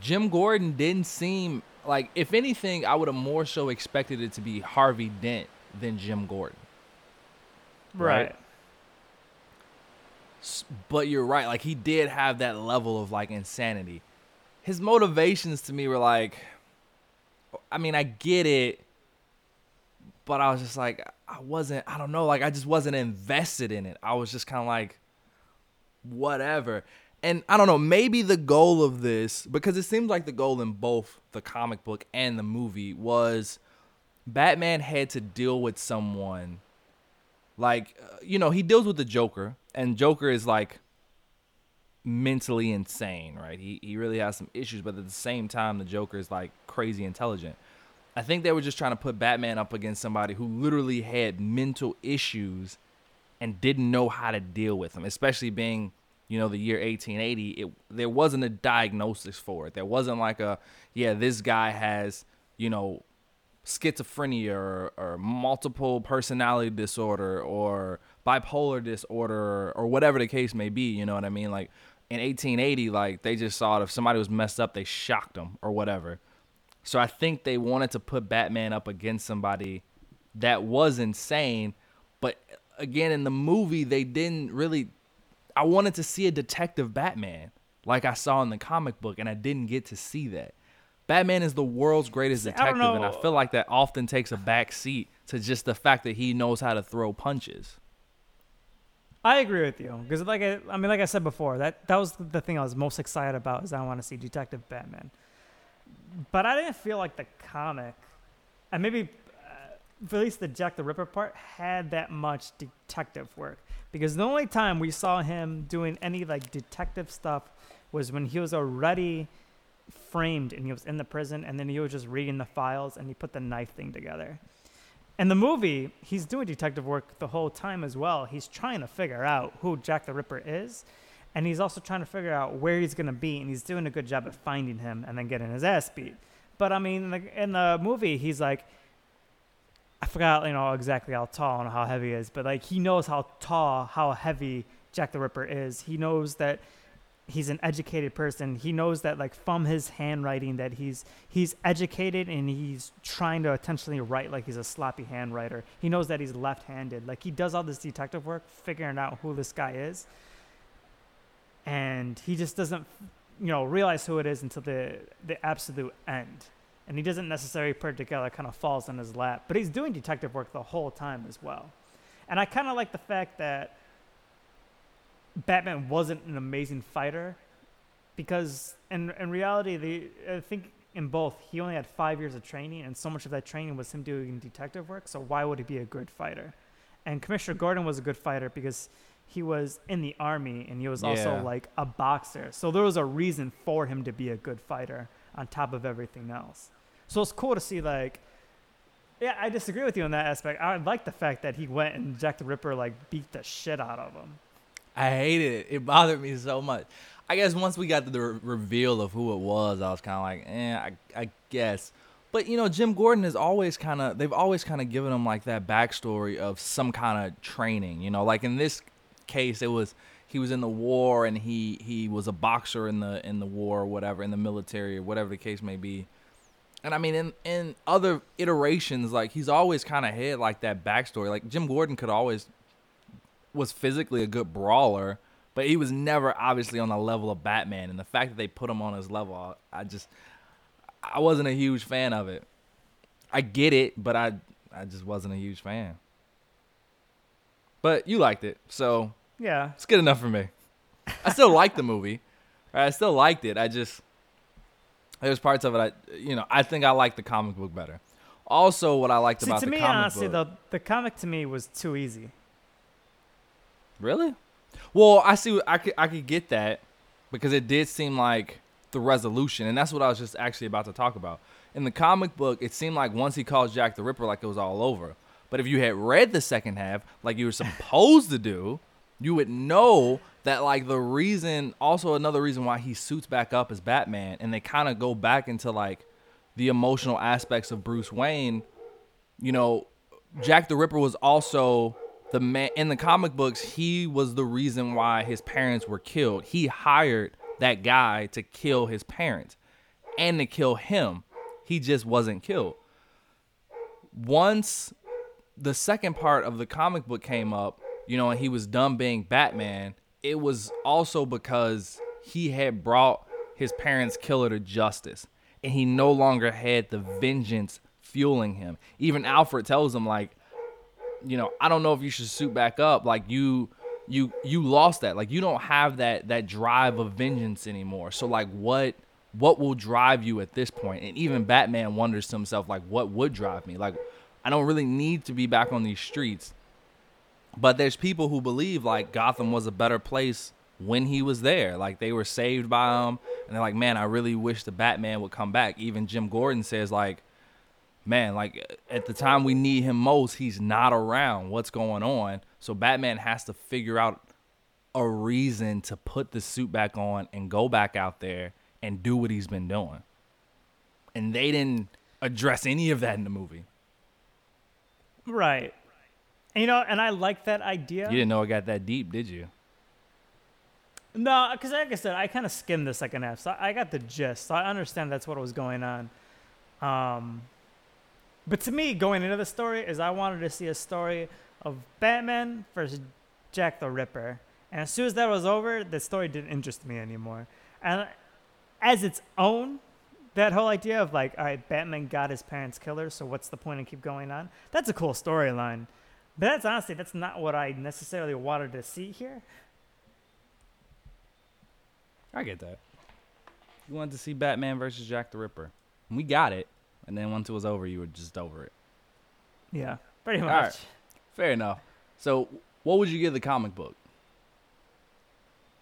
Jim Gordon didn't seem like if anything, I would have more so expected it to be Harvey Dent than Jim Gordon. Right. S- but you're right like he did have that level of like insanity his motivations to me were like i mean i get it but i was just like i wasn't i don't know like i just wasn't invested in it. I was just kind of like whatever. And i don't know maybe the goal of this because it seems like the goal in both the comic book and the movie was batman had to deal with someone like uh, you know he deals with the joker and joker is like mentally insane right? He, he really has some issues but at the same time the joker is like crazy intelligent i think they were just trying to put batman up against somebody who literally had mental issues and didn't know how to deal with them especially being you know the year 1880 it there wasn't a diagnosis for it. There wasn't like a yeah this guy has you know schizophrenia or, or multiple personality disorder or bipolar disorder or, whatever the case may be you know what i mean? Like in 1880 like they just saw it if somebody was messed up they shocked them or whatever so i think they wanted to put batman up against somebody that was insane but again in the movie they didn't really i wanted to see a detective batman like i saw in the comic book and i didn't get to see that Batman is the world's greatest See, I detective, and I feel like that often takes a back seat to just the fact that he knows how to throw punches. I agree with you because, like, I, I mean, like I said before, that that was the thing I was most excited about is I want to see Detective Batman. But I didn't feel like the comic, and maybe uh, at least the Jack the Ripper part, had that much detective work because the only time we saw him doing any like detective stuff was when he was already framed and he was in the prison and then he was just reading the files and he put the knife thing together. In the movie, he's doing detective work the whole time as well. He's trying to figure out who Jack the Ripper is, and he's also trying to figure out where he's gonna be, and he's doing a good job at finding him and then getting his ass beat. But I mean, in the, in the movie, he's like, I forgot, you know, exactly how tall and how heavy he is, but like he knows how tall, how heavy Jack the Ripper is. He knows that he's an educated person. He knows that like from his handwriting that he's he's educated and he's trying to intentionally write like he's a sloppy handwriter. He knows that he's left-handed. Like he does all this detective work figuring out who this guy is. And he just doesn't you know realize who it is until the the absolute end. And he doesn't necessarily put it together, kind of falls in his lap. But he's doing detective work the whole time as well. And I kind of like the fact that Batman wasn't an amazing fighter because in in reality, the I think in both he only had five years of training, and so much of that training was him doing detective work. So why would he be a good fighter? And Commissioner Gordon was a good fighter because he was in the army and he was also Yeah. like a boxer. So there was a reason for him to be a good fighter on top of everything else. So it's cool to see like yeah, I disagree with you on that aspect. I like the fact that he went and Jack the Ripper like beat the shit out of him. I hated it. It bothered me so much. I guess once we got to the re- reveal of who it was, I was kind of like, eh, I, I guess. But you know, Jim Gordon is always kind of. They've always kind of given him like that backstory of some kind of training. You know, like in this case, it was he was in the war and he he was a boxer in the in the war or whatever in the military or whatever the case may be. And I mean, in in other iterations, like he's always kind of had like that backstory. Like Jim Gordon could always was physically a good brawler, but he was never obviously on the level of Batman. And the fact that they put him on his level, I just I wasn't a huge fan of it. I get it, but I I just wasn't a huge fan. But you liked it, so Yeah, it's good enough for me. I still like the movie. right? I still liked it. I just there's parts of it I you know, I think I like the comic book better. Also what I liked See, about to the me, comic honestly, book the the comic to me was too easy. Really? Well, I see. I could I could get that because it did seem like the resolution, and that's what I was just actually about to talk about. In the comic book, it seemed like once he calls Jack the Ripper, like it was all over. But if you had read the second half, like you were supposed to do, you would know that like the reason, also another reason why he suits back up as Batman, and they kind of go back into like the emotional aspects of Bruce Wayne. You know, Jack the Ripper was also the man in the comic books. He was the reason why his parents were killed. He hired that guy to kill his parents and to kill him. He just wasn't killed. Once the second part of the comic book came up, you know, and he was done being Batman, it was also because he had brought his parents' killer to justice and he no longer had the vengeance fueling him. Even Alfred tells him like, you know, I don't know if you should suit back up. Like you you you lost that. Like you don't have that that drive of vengeance anymore. So like what what will drive you at this point? And even Batman wonders to himself like what would drive me? Like I don't really need to be back on these streets. But there's people who believe like Gotham was a better place when he was there. Like they were saved by him and they're like, "Man, I really wish the Batman would come back." Even Jim Gordon says like man, like at the time we need him most, he's not around. What's going on? So Batman has to figure out a reason to put the suit back on and go back out there and do what he's been doing. And they didn't address any of that in the movie. Right. And, you know, and I like that idea. You didn't know it got that deep, did you? No, because like I said, I kind of skimmed the second half, so I got the gist. So I understand that's what was going on. Um, but to me, going into the story is I wanted to see a story of Batman versus Jack the Ripper, and as soon as that was over, the story didn't interest me anymore. And as its own, that whole idea of like, all right, Batman got his parents' killer, so what's the point in keep going on? That's a cool storyline. But that's honestly, that's not what I necessarily wanted to see here. I get that. You wanted to see Batman versus Jack the Ripper. We got it. And then once it was over, you were just over it. Yeah, pretty much. right. Fair enough. So, what would you give the comic book?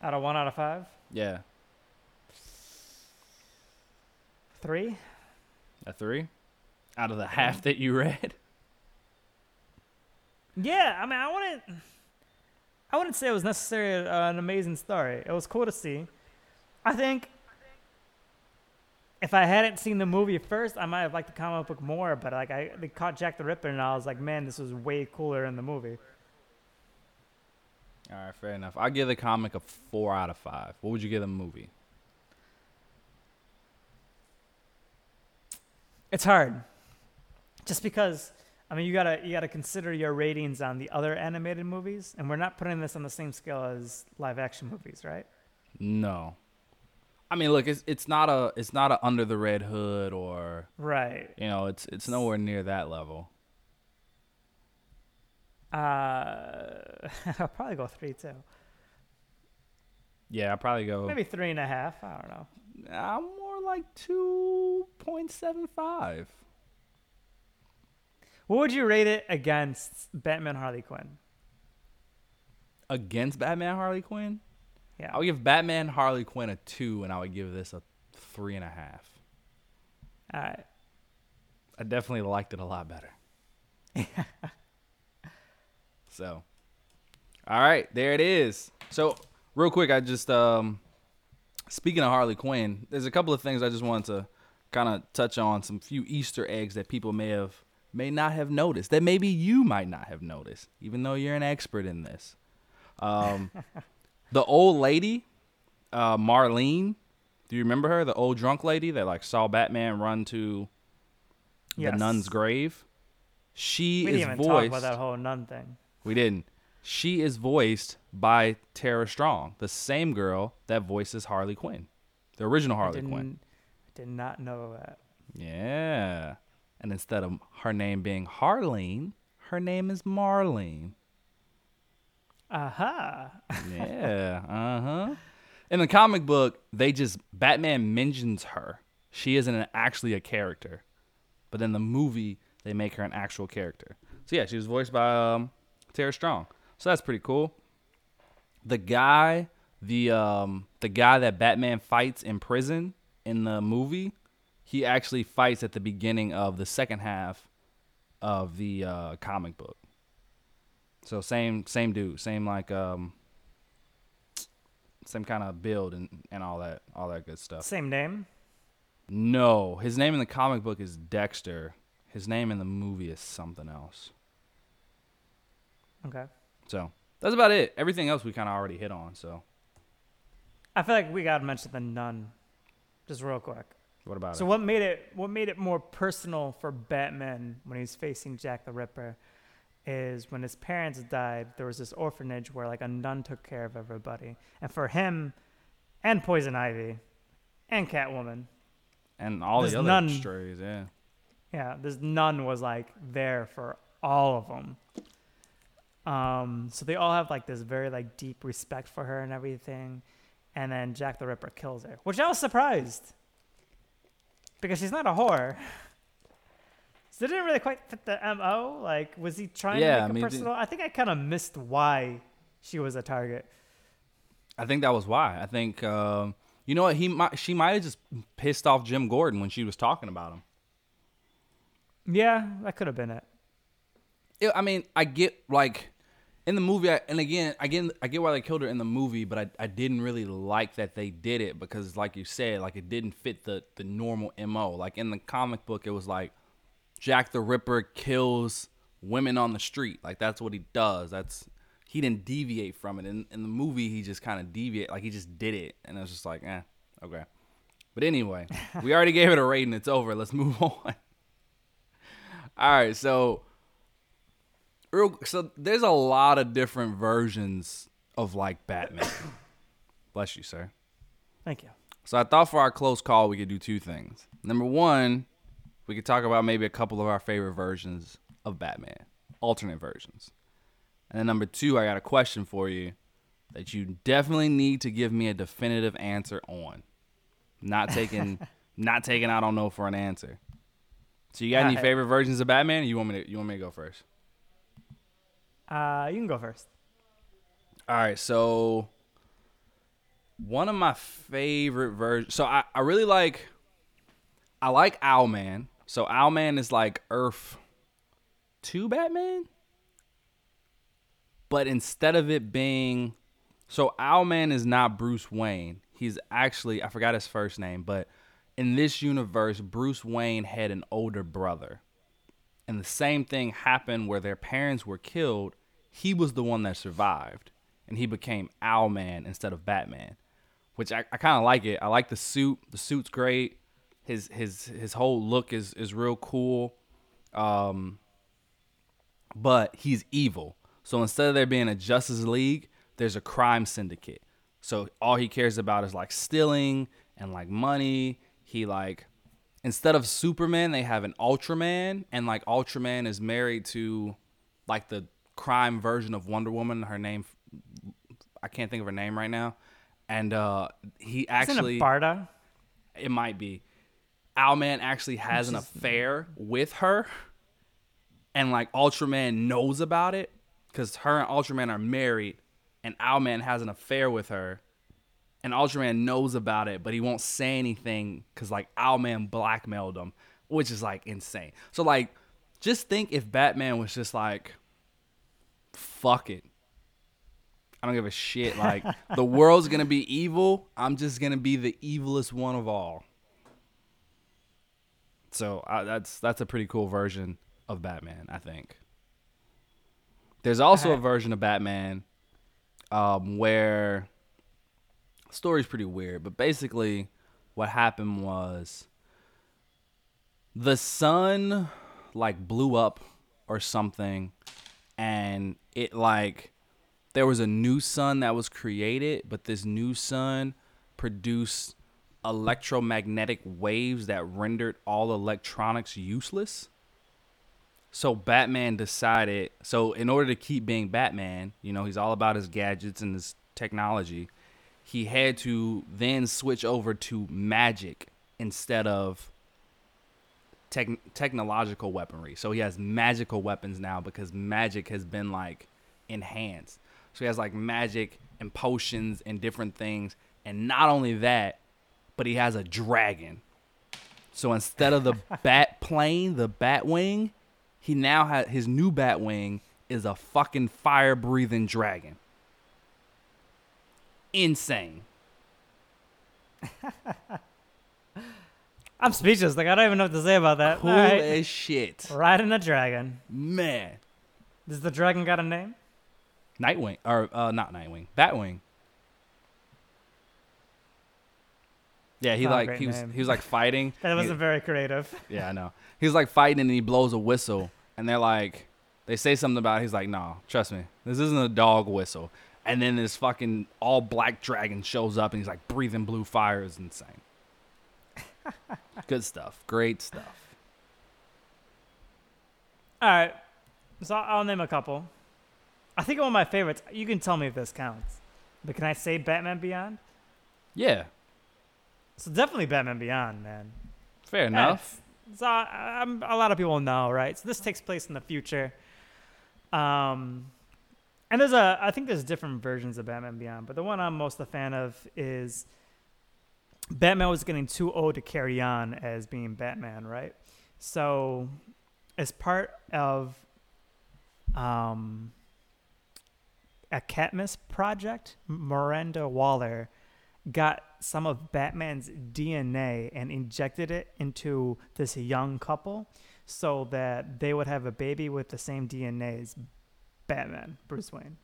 Out of one out of five, Yeah. three. A three out of the half that you read. Yeah, I mean, I wouldn't. I wouldn't say it was necessarily uh, an amazing story. It was cool to see. I think if I hadn't seen the movie first, I might have liked the comic book more. But like, I they caught Jack the Ripper, and I was like, man, this was way cooler in the movie. All right, fair enough. I give the comic a four out of five. What would you give the movie? It's hard, just because I mean you gotta you gotta consider your ratings on the other animated movies, and we're not putting this on the same scale as live action movies, right? No. I mean, look, it's it's not a it's not a under the red hood or Right. you know it's it's nowhere near that level. Uh, I'll probably go three too. Yeah, I'll probably go. Maybe three and a half. I don't know. I'm more like two point seven five. What would you rate it against Batman Harley Quinn? Against Batman Harley Quinn, Yeah. I would give Batman Harley Quinn a two, and I would give this a three and a half. All right. I definitely liked it a lot better. so, all right, there it is. So, real quick, I just um, speaking of Harley Quinn, there's a couple of things I just wanted to kind of touch on, some few Easter eggs that people may have may not have noticed, that maybe you might not have noticed, even though you're an expert in this. Um, the old lady, uh, Marlene. Do you remember her? The old drunk lady that like saw Batman run to the nun's grave. She We is didn't even talk voiced. about that whole nun thing. We didn't. She is voiced by Tara Strong, the same girl that voices Harley Quinn, the original Harley didn't, Quinn. Did not know that. Yeah. And instead of her name being Harleen, her name is Marlene. Uh-huh. Yeah. uh huh. In the comic book, they just Batman mentions her. She isn't actually a character, but in the movie, they make her an actual character. So yeah, she was voiced by um, Tara Strong. So that's pretty cool. The guy, the um, the guy that Batman fights in prison in the movie, he actually fights at the beginning of the second half of the uh, comic book. So same same dude, same like um same kind of build and, and all that all that good stuff. Same name. No, his name in the comic book is Dexter. His name in the movie is something else. Okay. So that's about it. Everything else we kind of already hit on. So I feel like we gotta mention the nun, just real quick. What about So it? what made it what made it more personal for Batman when he's facing Jack the Ripper is when his parents died, there was this orphanage where like a nun took care of everybody. And for him and Poison Ivy and Catwoman, And all the other none- strays, yeah. yeah, this nun was like there for all of them. Um, so they all have like this very like deep respect for her and everything. And then Jack the Ripper kills her, which I was surprised because she's not a whore. So it didn't really quite fit the mo. Like, was he trying Yeah, to I make mean, a personal? I think I kind of missed why she was a target. I think that was why. I think um, you know what he might she might have just pissed off Jim Gordon when she was talking about him. Yeah, that could have been it. it, I mean, I get like in the movie, I, and again, again, I get why they killed her in the movie, but I, I didn't really like that they did it because, like you said, like it didn't fit the the normal mo. Like in the comic book, it was like Jack the Ripper kills women on the street. Like that's what he does. That's he didn't deviate from it. In in the movie, he just kind of deviate. Like he just did it, and it was just like, eh, okay. But anyway, we already gave it a rating. It's over. Let's move on. All right, so real so there's a lot of different versions of like Batman. Bless you, sir. Thank you. So I thought for our close call we could do two things. Number one, we could talk about maybe a couple of our favorite versions of Batman, alternate versions. And then number two, I got a question for you that you definitely need to give me a definitive answer on. Not taking not taking I don't know for an answer. So you got any Alright. favorite versions of Batman? Or you want me to you want me to go first? Uh, you can go first. All right, so one of my favorite versions. So I, I really like. I like Owlman. So Owlman is like Earth two Batman, but instead of it being so Owlman is not Bruce Wayne. He's actually I forgot his first name, but in this universe, Bruce Wayne had an older brother. And the same thing happened where their parents were killed. He was the one that survived. And he became Owlman instead of Batman. Which I, I kinda like it. I like the suit. The suit's great. His his his whole look is is real cool. Um but he's evil. So instead of there being a Justice League, there's a crime syndicate. So all he cares about is like stealing and like money. He like instead of Superman, they have an Ultraman, and like Ultraman is married to like the crime version of Wonder Woman. Her name, I can't think of her name right now, and uh he actually Barda? it might be. Owlman actually has an affair with her, and like Ultraman knows about it because her and Ultraman are married, and Owlman has an affair with her, and Ultraman knows about it, but he won't say anything because like Owlman blackmailed him, which is like insane. So like, just think if Batman was just like, fuck it. I don't give a shit. Like the world's gonna be evil. I'm just gonna be the evilest one of all. So uh, that's that's a pretty cool version of Batman, I think. There's also a version of Batman um, where story's pretty weird, but basically what happened was the sun like blew up or something and it like there was a new sun that was created, but this new sun produced electromagnetic waves that rendered all electronics useless. So Batman decided, so in order to keep being Batman, you know, he's all about his gadgets and his technology. He had to then switch over to magic instead of tech- technological weaponry. So he has magical weapons now because magic has been like enhanced. So he has like magic and potions and different things. And not only that, but he has a dragon. So instead of the bat plane, the bat wing, he now has his new bat wing is a fucking fire breathing dragon. Insane. I'm speechless. Like I don't even know what to say about that. Cool right. as shit. Riding a dragon. Man. Does the dragon got a name? Nightwing or uh not Nightwing. Batwing. Yeah, he like he was he was like fighting. That wasn't very creative. Yeah, I know. He was like fighting and he blows a whistle and they're like they say something about it. he's like, "No, trust me. This isn't a dog whistle." And then this fucking all black dragon shows up and he's like breathing blue fire is insane. Good stuff. Great stuff. All right. So I'll name a couple. I think one of my favorites. You can tell me if this counts. But can I say Batman Beyond? Yeah, So definitely Batman Beyond, man. fair enough. So I'm, a lot of people know, right? So this takes place in the future. Um, and there's a, I think there's different versions of Batman Beyond, but the one I'm most a fan of is Batman was getting too old to carry on as being Batman, right? So, as part of um, a Cadmus project, Miranda Waller got some of Batman's DNA and injected it into this young couple so that they would have a baby with the same DNA as Batman, Bruce Wayne.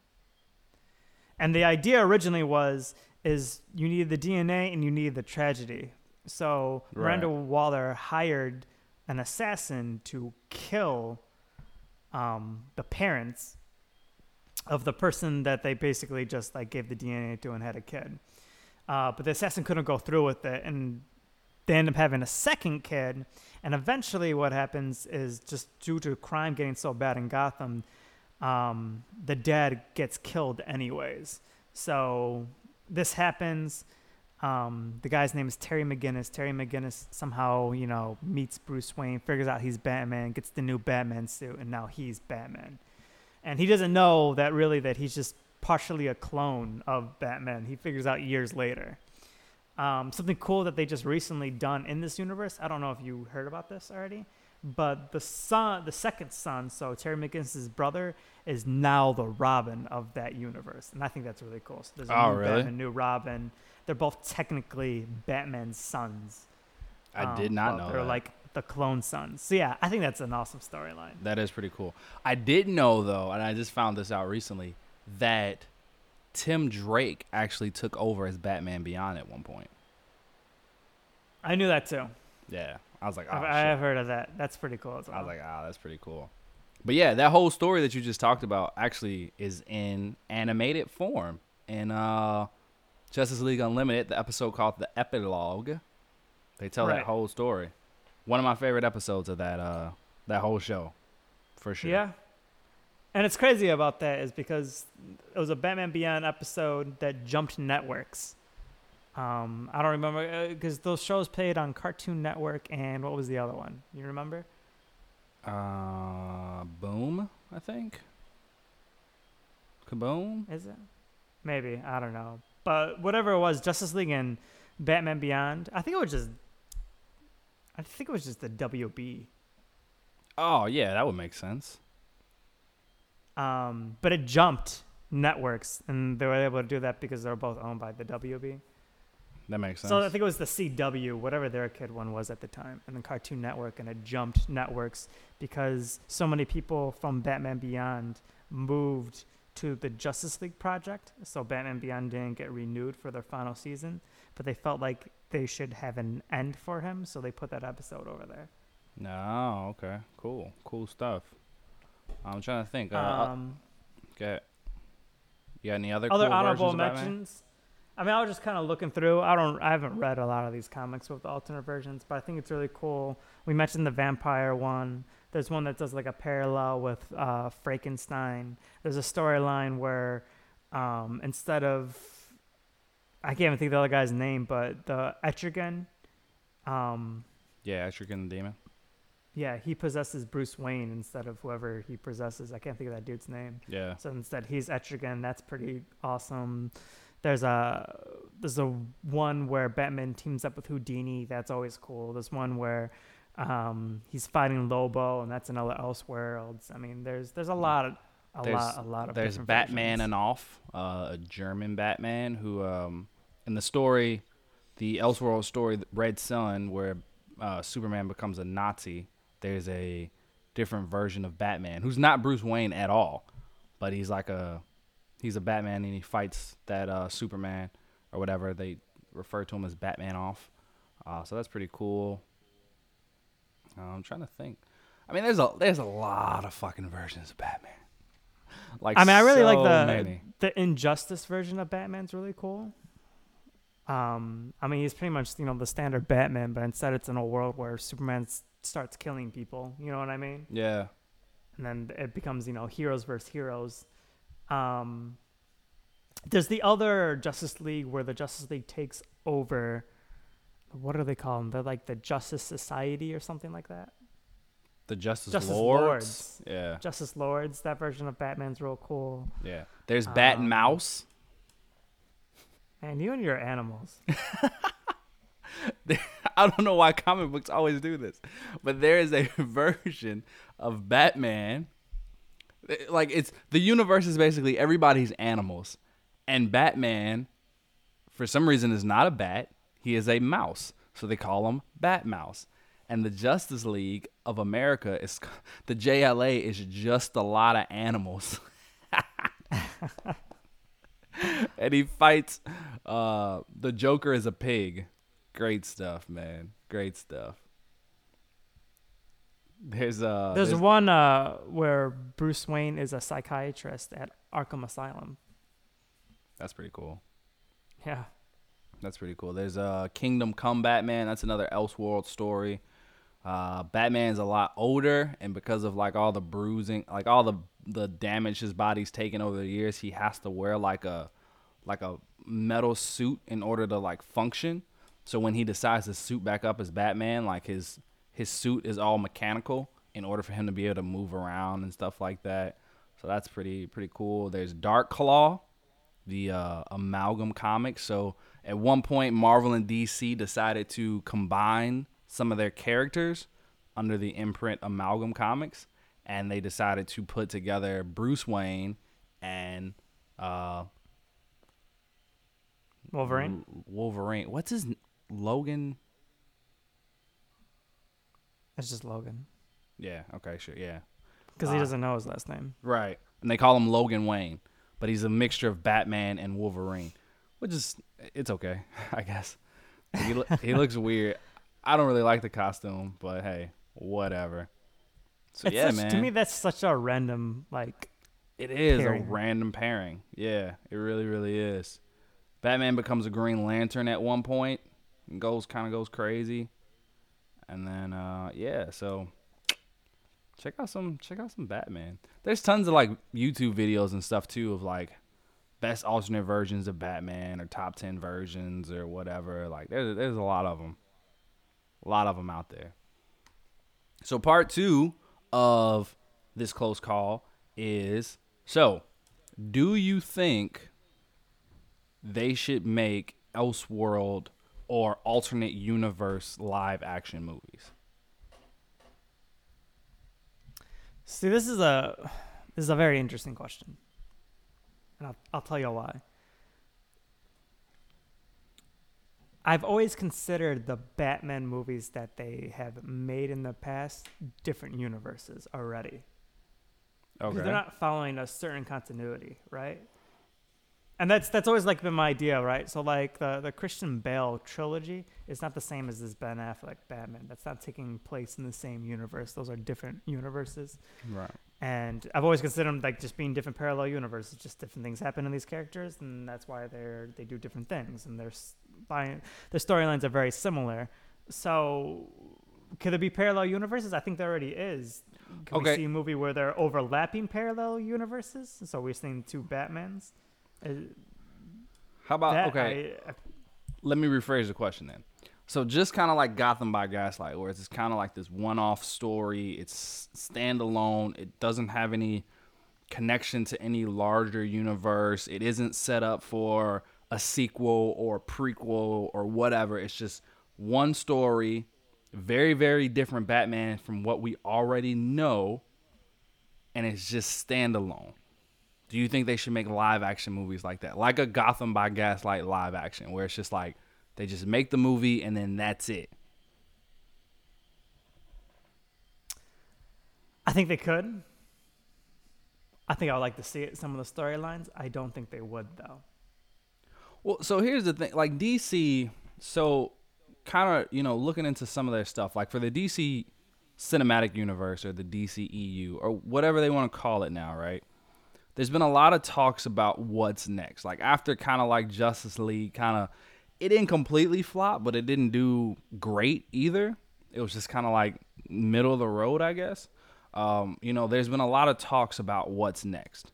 And the idea originally was is you needed the DNA and you needed the tragedy. So Right. Miranda Waller hired an assassin to kill um, the parents of the person that they basically just like gave the DNA to and had a kid. Uh, but the assassin couldn't go through with it, and they end up having a second kid. And eventually, what happens is just due to crime getting so bad in Gotham, um, the dad gets killed anyways. So this happens. Um, the guy's name is Terry McGinnis. Terry McGinnis somehow, you know, meets Bruce Wayne, figures out he's Batman, gets the new Batman suit, and now he's Batman. And he doesn't know that really that he's just partially a clone of Batman. He figures out years later. Um, something cool that they just recently done in this universe. I don't know if you heard about this already, but the son, the second son, so Terry McGinnis's brother, is now the Robin of that universe, and I think that's really cool. So there's a Oh, new really? Batman, new Robin. They're both technically Batman's sons. I did Um, not know They're that. like the clone sons. So yeah, I think that's an awesome storyline. That is pretty cool. I did know though, and I just found this out recently, that Tim Drake actually took over as Batman Beyond at one point. I knew that too. Yeah, I was like, oh. I have heard of that. That's pretty cool as well. I was like, ah, that's pretty cool. But yeah, that whole story that you just talked about actually is in animated form in uh, Justice League Unlimited, the episode called the Epilogue. They tell Right. that whole story. One of my favorite episodes of that uh that whole show, for sure. Yeah. And it's crazy about that is because it was a Batman Beyond episode that jumped networks. Um, I don't remember because those shows played on Cartoon Network and what was the other one? You remember? Uh, Boom, I think. Kaboom. Is it? Maybe I don't know. But whatever it was, Justice League and Batman Beyond. I think it was just. I think it was just the WB. Oh yeah, that would make sense. Um, but it jumped networks, and they were able to do that because they were both owned by the WB. That makes sense. So I think it was the CW, whatever their kid one was at the time, and then Cartoon Network, and it jumped networks because so many people from Batman Beyond moved to the Justice League project. So Batman Beyond didn't get renewed for their final season, but they felt like they should have an end for him, so they put that episode over there. no, okay, cool, cool stuff. I'm trying to think. Uh, Um, okay. You got any other other cool honorable mentions. I mean, I was just kind of looking through. I don't, I haven't read a lot of these comics with the alternate versions, but I think it's really cool. We mentioned the vampire one. There's one that does like a parallel with uh, Frankenstein. There's a storyline where um, instead of, I can't even think of the other guy's name, but the Etrigan, um, Yeah, Etrigan the Demon. yeah, he possesses Bruce Wayne instead of whoever he possesses. I can't think of that dude's name. Yeah. So instead, he's Etrigan. That's pretty awesome. There's a there's a one where Batman teams up with Houdini. That's always cool. There's one where um, he's fighting Lobo, and that's another Elseworlds. I mean, there's there's a lot of a There's- lot a lot of There's Batman versions. and off, uh, a German Batman who, um, in the story, the Elseworld story, Red Son, where uh, Superman becomes a Nazi. There's a different version of Batman who's not Bruce Wayne at all, but he's like a he's a Batman and he fights that uh, Superman or whatever they refer to him as Batman off. Uh, so that's pretty cool. Uh, I'm trying to think. I mean, there's a there's a lot of fucking versions of Batman. Like I mean, I really like the many. the Injustice version of Batman's really cool. Um, I mean, he's pretty much you know the standard Batman, but instead it's in a world where Superman starts killing people. You know what I mean? Yeah, and then it becomes you know heroes versus heroes. Um, there's the other Justice League where the Justice League takes over. What do they call them? They're like the Justice Society or something like that. the Justice, Justice Lords. Lords. Yeah, Justice Lords. That version of Batman's real cool. yeah. There's Bat and Um, Mouse. And you and your animals. I don't know why comic books always do this, but there is a version of Batman. Like it's the universe is basically everybody's animals, and Batman, for some reason, is not a bat. He is a mouse, so they call him Bat Mouse. And the Justice League of America is the JLA is just a lot of animals. and he fights uh the Joker is a pig. Great stuff, man. Great stuff. There's uh There's one uh, where Bruce Wayne is a psychiatrist at Arkham Asylum. that's pretty cool. Yeah. That's pretty cool. There's uh Kingdom Come Batman. That's another Elseworld story. Uh, Batman's a lot older, and because of like all the bruising, like all the the damage his body's taken over the years, he has to wear like a like a metal suit in order to like function. So when he decides to suit back up as Batman, like his his suit is all mechanical in order for him to be able to move around and stuff like that. So that's pretty pretty cool. There's Dark Claw, the uh, amalgam comics. So at one point, Marvel and DC decided to combine some of their characters under the imprint Amalgam Comics, and they decided to put together Bruce Wayne and uh, Wolverine. Wolverine. What's his Logan? It's just Logan Yeah. Okay. Sure. Yeah. because he Ah. doesn't know his last name. Right. And they call him Logan Wayne, but he's a mixture of Batman and Wolverine, which is it's okay, I guess. He lo- he looks weird. I don't really like the costume, but hey, whatever. So It's yeah, such, man. To me, that's such a random like. It is pairing. a random pairing. Yeah, it really, really is. Batman becomes a Green Lantern at one point and goes kind of goes crazy, and then uh, yeah, so check out some check out some Batman. There's tons of like YouTube videos and stuff too of like best alternate versions of Batman or top ten versions or whatever. Like there's there's a lot of them, a lot of them out there. So part two of this close call is so do you think they should make Elseworld or alternate universe live action movies? See, this is a this is a very interesting question, and I'll I'll tell you why. I've always considered the Batman movies that they have made in the past different universes already. Because Okay. they're not following a certain continuity, right? And that's that's always like been my idea, right? So like the the Christian Bale trilogy is not the same as this Ben Affleck Batman. That's not taking place in the same universe. Those are different universes. right. And I've always considered them like just being different parallel universes. Just different things happen in these characters, and that's why they're they do different things, and their their storylines are very similar. So, could there be parallel universes? I think there already is. Can Okay. we see a movie where they're overlapping parallel universes? So we're seeing two Batmans. Uh, How about that okay? I- I- let me rephrase the question then. So just kind of like Gotham by Gaslight, where it's kind of like this one-off story. It's standalone. It doesn't have any connection to any larger universe. It isn't set up for a sequel or prequel or whatever. It's just one story, very very different Batman from what we already know, and it's just standalone. Do you think they should make live action movies like that? Like a Gotham by Gaslight live action where it's just like they just make the movie and then that's it. I think they could. I think I would like to see it. Some of the storylines. I don't think they would though. Well, so here's the thing, like DC, so kind of, you know, looking into some of their stuff, like for the DC cinematic universe or the DCEU or whatever they want to call it now, right? There's been a lot of talks about what's next. Like after kind of like Justice League kind of it didn't completely flop, but it didn't do great either. It was just kind of like middle of the road, I guess. Um, you know, there's been a lot of talks about what's next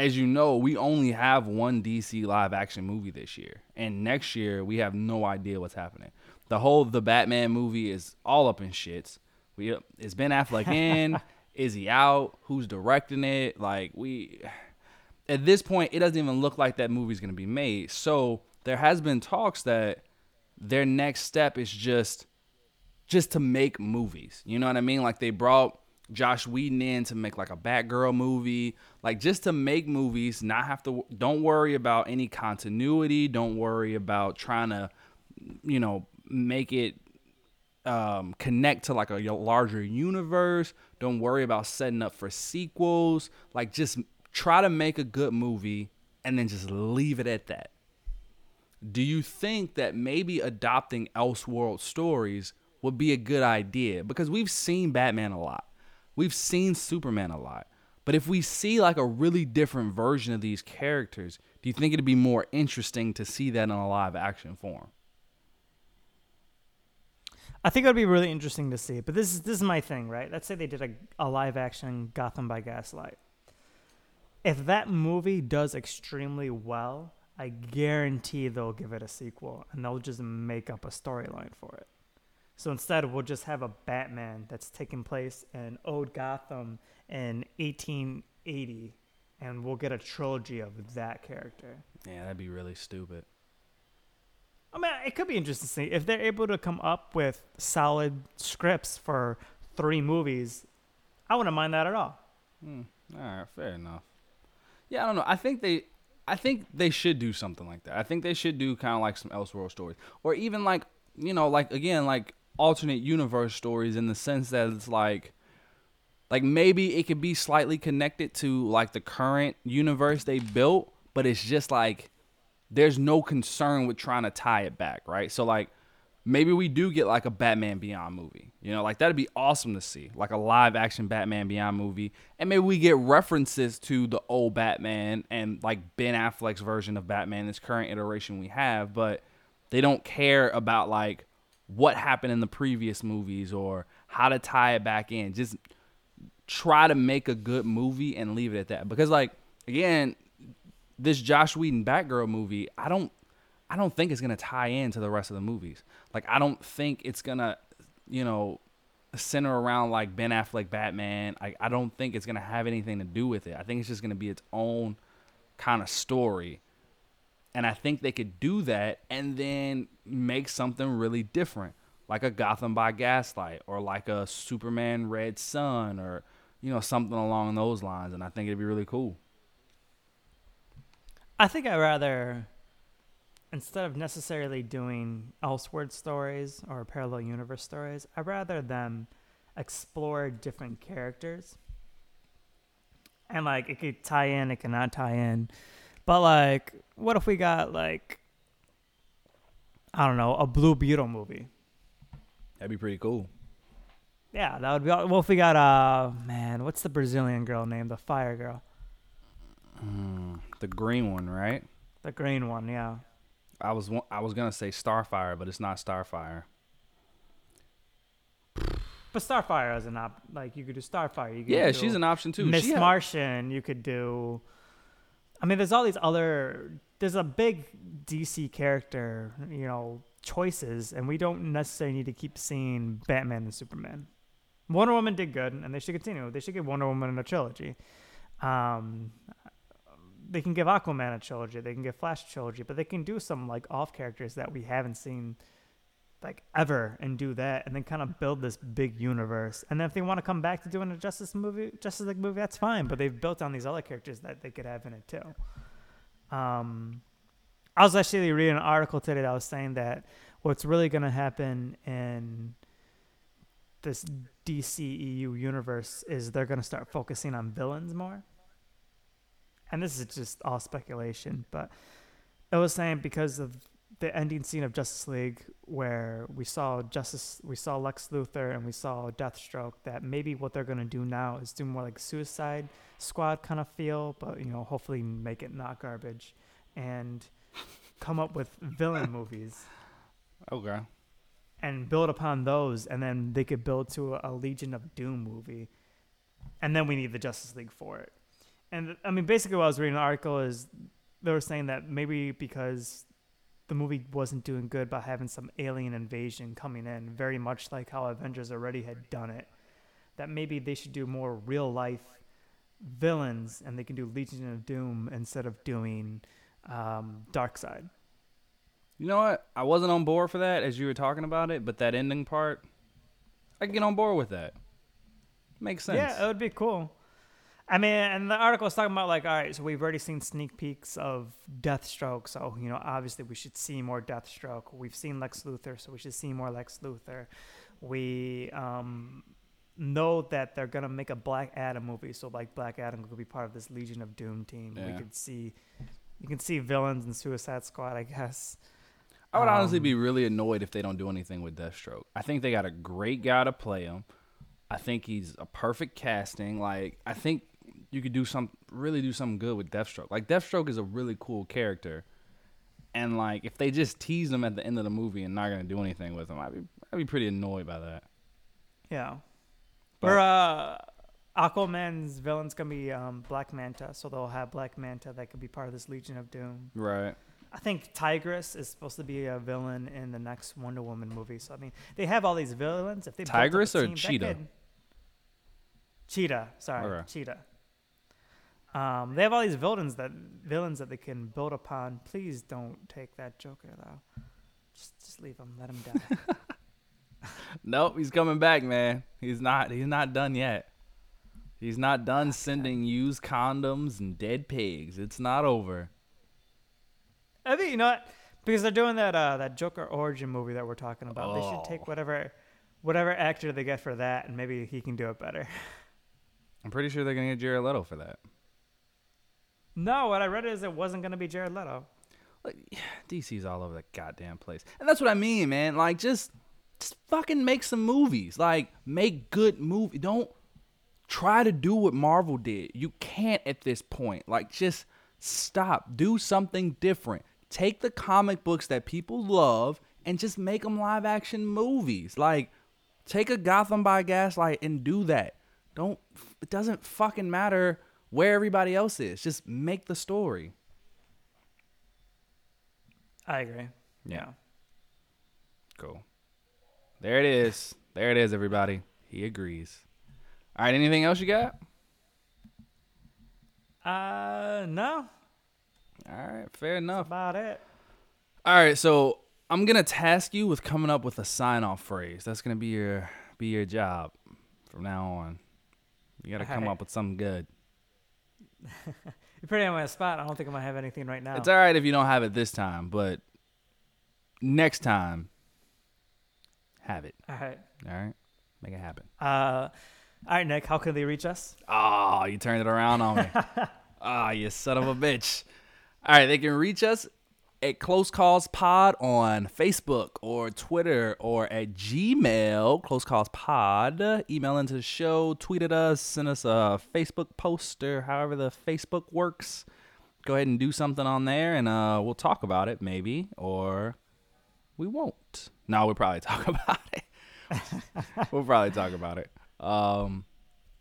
as you know, we only have one DC live action movie this year. And next year, we have no idea what's happening. The whole The Batman movie is all up in shits. We Is Ben Affleck in? is he out? Who's directing it? Like, we. At this point, it doesn't even look like that movie's to be made. So, there has been talks that their next step is just just to make movies. You know what I mean? Like they brought Joss Whedon in to make like a Batgirl movie, like just to make movies, not have to don't worry about any continuity, don't worry about trying to you know, make it um, connect to like a larger universe. Don't worry about setting up for sequels. Like just try to make a good movie and then just leave it at that. Do you think that maybe adopting Elseworld stories would be a good idea? Because we've seen Batman a lot. We've seen Superman a lot. But if we see like a really different version of these characters, do you think it'd be more interesting to see that in a live action form? I think it would be really interesting to see. But this is this is my thing, right? Let's say they did a, a live action Gotham by Gaslight. If that movie does extremely well, I guarantee they'll give it a sequel and they'll just make up a storyline for it. So instead, we'll just have a Batman that's taking place in old Gotham in 1880, and we'll get a trilogy of that character. Yeah, that'd be really stupid. I mean, it could be interesting to see if they're able to come up with solid scripts for three movies. I wouldn't mind that at all. Hmm. All right, fair enough. Yeah, I don't know. I think they, I think they should do something like that. I think they should do kind of like some Elseworld stories, or even like you know, like again, like alternate universe stories in the sense that it's like, like maybe it could be slightly connected to like the current universe they built, but it's just like there's no concern with trying to tie it back, right? So like maybe we do get like a Batman Beyond movie. You know, like that'd be awesome to see, like a live action Batman Beyond movie. And maybe we get references to the old Batman and like Ben Affleck's version of Batman, this current iteration we have, but they don't care about like what happened in the previous movies or how to tie it back in. Just try to make a good movie and leave it at that. Because like again, this Joss Whedon Batgirl movie, I don't I don't think it's gonna tie into the rest of the movies. Like I don't think it's gonna, you know, center around like Ben Affleck Batman. I, I don't think it's gonna have anything to do with it. I think it's just gonna be its own kind of story. And I think they could do that and then make something really different. Like a Gotham by Gaslight or like a Superman Red Son or, you know, something along those lines. And I think it'd be really cool. I think I'd rather, instead of necessarily doing Elseworld stories or parallel universe stories, I'd rather them explore different characters. And like it could tie in, it cannot tie in. But like, what if we got like, I don't know, a Blue Beetle movie? That'd be pretty cool. Yeah, that would be. Well, if we got uh, man, what's the Brazilian girl named? The Fire Girl, Mm, the green one, right? the green one. Yeah. I was I was gonna say Starfire, but it's not Starfire. But Starfire as an op, like you could do Starfire. You could Yeah, she's an option too. Miss She had- Martian. You could do. I mean, there's all these other. There's a big DC character, you know, choices, and we don't necessarily need to keep seeing Batman and Superman. Wonder Woman did good, and they should continue. They should give Wonder Woman in a trilogy. Um, they can give Aquaman a trilogy. They can give Flash a trilogy, but they can do some like off characters that we haven't seen like ever and do that and then kind of build this big universe. And then if they want to come back to doing a Justice movie, Justice League movie, that's fine. But they've built on these other characters that they could have in it too. Um, I was actually reading an article today that was saying that what's really going to happen in this DCEU universe is they're going to start focusing on villains more. And this is just all speculation, but it was saying because of the ending scene of Justice League where we saw Justice we saw Lex Luthor and we saw Deathstroke that maybe what they're gonna do now is do more like Suicide Squad kind of feel, but you know, hopefully make it not garbage and come up with villain movies Okay. and build upon those and then they could build to a, a Legion of Doom movie. And then we need the Justice League for it. And I mean basically what I was reading the article is they were saying that maybe because the movie wasn't doing good by having some alien invasion coming in, very much like how Avengers already had done it. That maybe they should do more real life villains, and they can do Legion of Doom instead of doing um, Side. You know what? I wasn't on board for that as you were talking about it, but that ending part, I can get on board with that. Makes sense. Yeah, it would be cool. I mean, and the article was talking about like, all right, so we've already seen sneak peeks of Deathstroke, so you know, obviously we should see more Deathstroke. We've seen Lex Luthor, so we should see more Lex Luthor. We um, know that they're gonna make a Black Adam movie, so like Black Adam could be part of this Legion of Doom team. We could see, you can see villains in Suicide Squad, I guess. I would honestly Um, be really annoyed if they don't do anything with Deathstroke. I think they got a great guy to play him. I think he's a perfect casting. Like I think you could do some really do something good with Deathstroke. Like Deathstroke is a really cool character. And like if they just tease him at the end of the movie and not gonna do anything with him, I'd be I'd be pretty annoyed by that. Yeah. But- Or uh, Aquaman's villain's gonna be um, Black Manta, so they'll have Black Manta that could be part of this Legion of Doom. Right. I think Tigress is supposed to be a villain in the next Wonder Woman movie. So I mean, they have all these villains. If they Tigress or team, Cheetah? could- Cheetah, sorry, Okay. Cheetah. Um, they have all these villains that villains that they can build upon. Please don't take that Joker though. Just just leave him. Let him die. Nope, he's coming back, man. He's not. He's not done yet. He's not done sending used condoms and dead pigs. It's not over. I think you know what? Because they're doing that uh, that Joker origin movie that we're talking about. They should Oh. take whatever whatever actor they get for that, and maybe he can do it better. I'm pretty sure they're gonna get Jared Leto for that. No, what I read is it wasn't gonna be Jared Leto. DC's all over the goddamn place, and that's what I mean, man. Like, just, just fucking make some movies. Like, make good movie. Don't try to do what Marvel did. You can't at this point. Like, just stop. Do something different. Take the comic books that people love and just make them live action movies. Like, take a Gotham by Gaslight and do that. Don't. It doesn't fucking matter where everybody else is. Just make the story. I agree. Yeah. Cool. There it is. There it is, everybody. He agrees. All right. Anything else you got? Uh, no, All right. Fair enough. about it. All right. So I'm gonna task you with coming up with a sign-off phrase. That's gonna be your be your job from now on. You gotta come Alright. up with something good. You're pretty on my spot. I don't think I'm gonna have anything right now. It's all right if you don't have it this time, but next time, have it. all right. All right. Make it happen. Uh, all right, Nick. How can they reach us? Oh, you turned it around on me. Ah, you son of a bitch. All right, they can reach us at Close Calls Pod on Facebook or Twitter or at Gmail, Close Calls Pod. Email into the show, tweet at us, send us a Facebook post or however the Facebook works. Go ahead and do something on there and uh, we'll talk about it maybe or we won't. No, we'll probably talk about it. we'll probably talk about it. Um,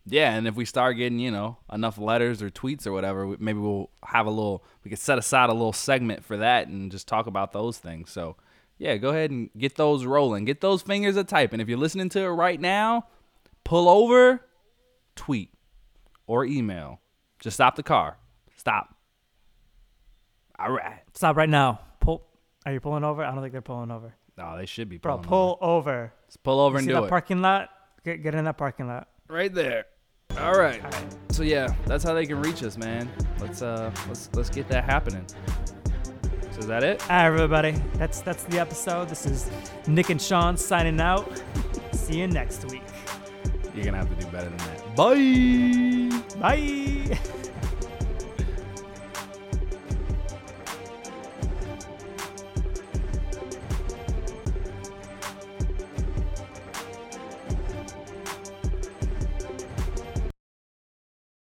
yeah, and if we start getting, you know, enough letters or tweets or whatever, we- maybe we'll have a little, we could set aside a little segment for that and just talk about those things. So, yeah, go ahead and get those rolling. Get those fingers a typing. If you're listening to it right now, pull over, tweet, or email. Just stop the car. Stop. All right. Stop right now. Pull. Are you pulling over? I don't think they're pulling over. No, they should be Bro, pulling pull over. Let's pull over You and see do that it. parking lot? Get get in that parking lot. right there. All right. All right. So yeah, that's how they can reach us, man. Let's uh let's let's get that happening. So is that it? All right, everybody. That's that's the episode. This is Nick and Sean signing out. See you next week. You're gonna have to do better than that. Bye. Bye.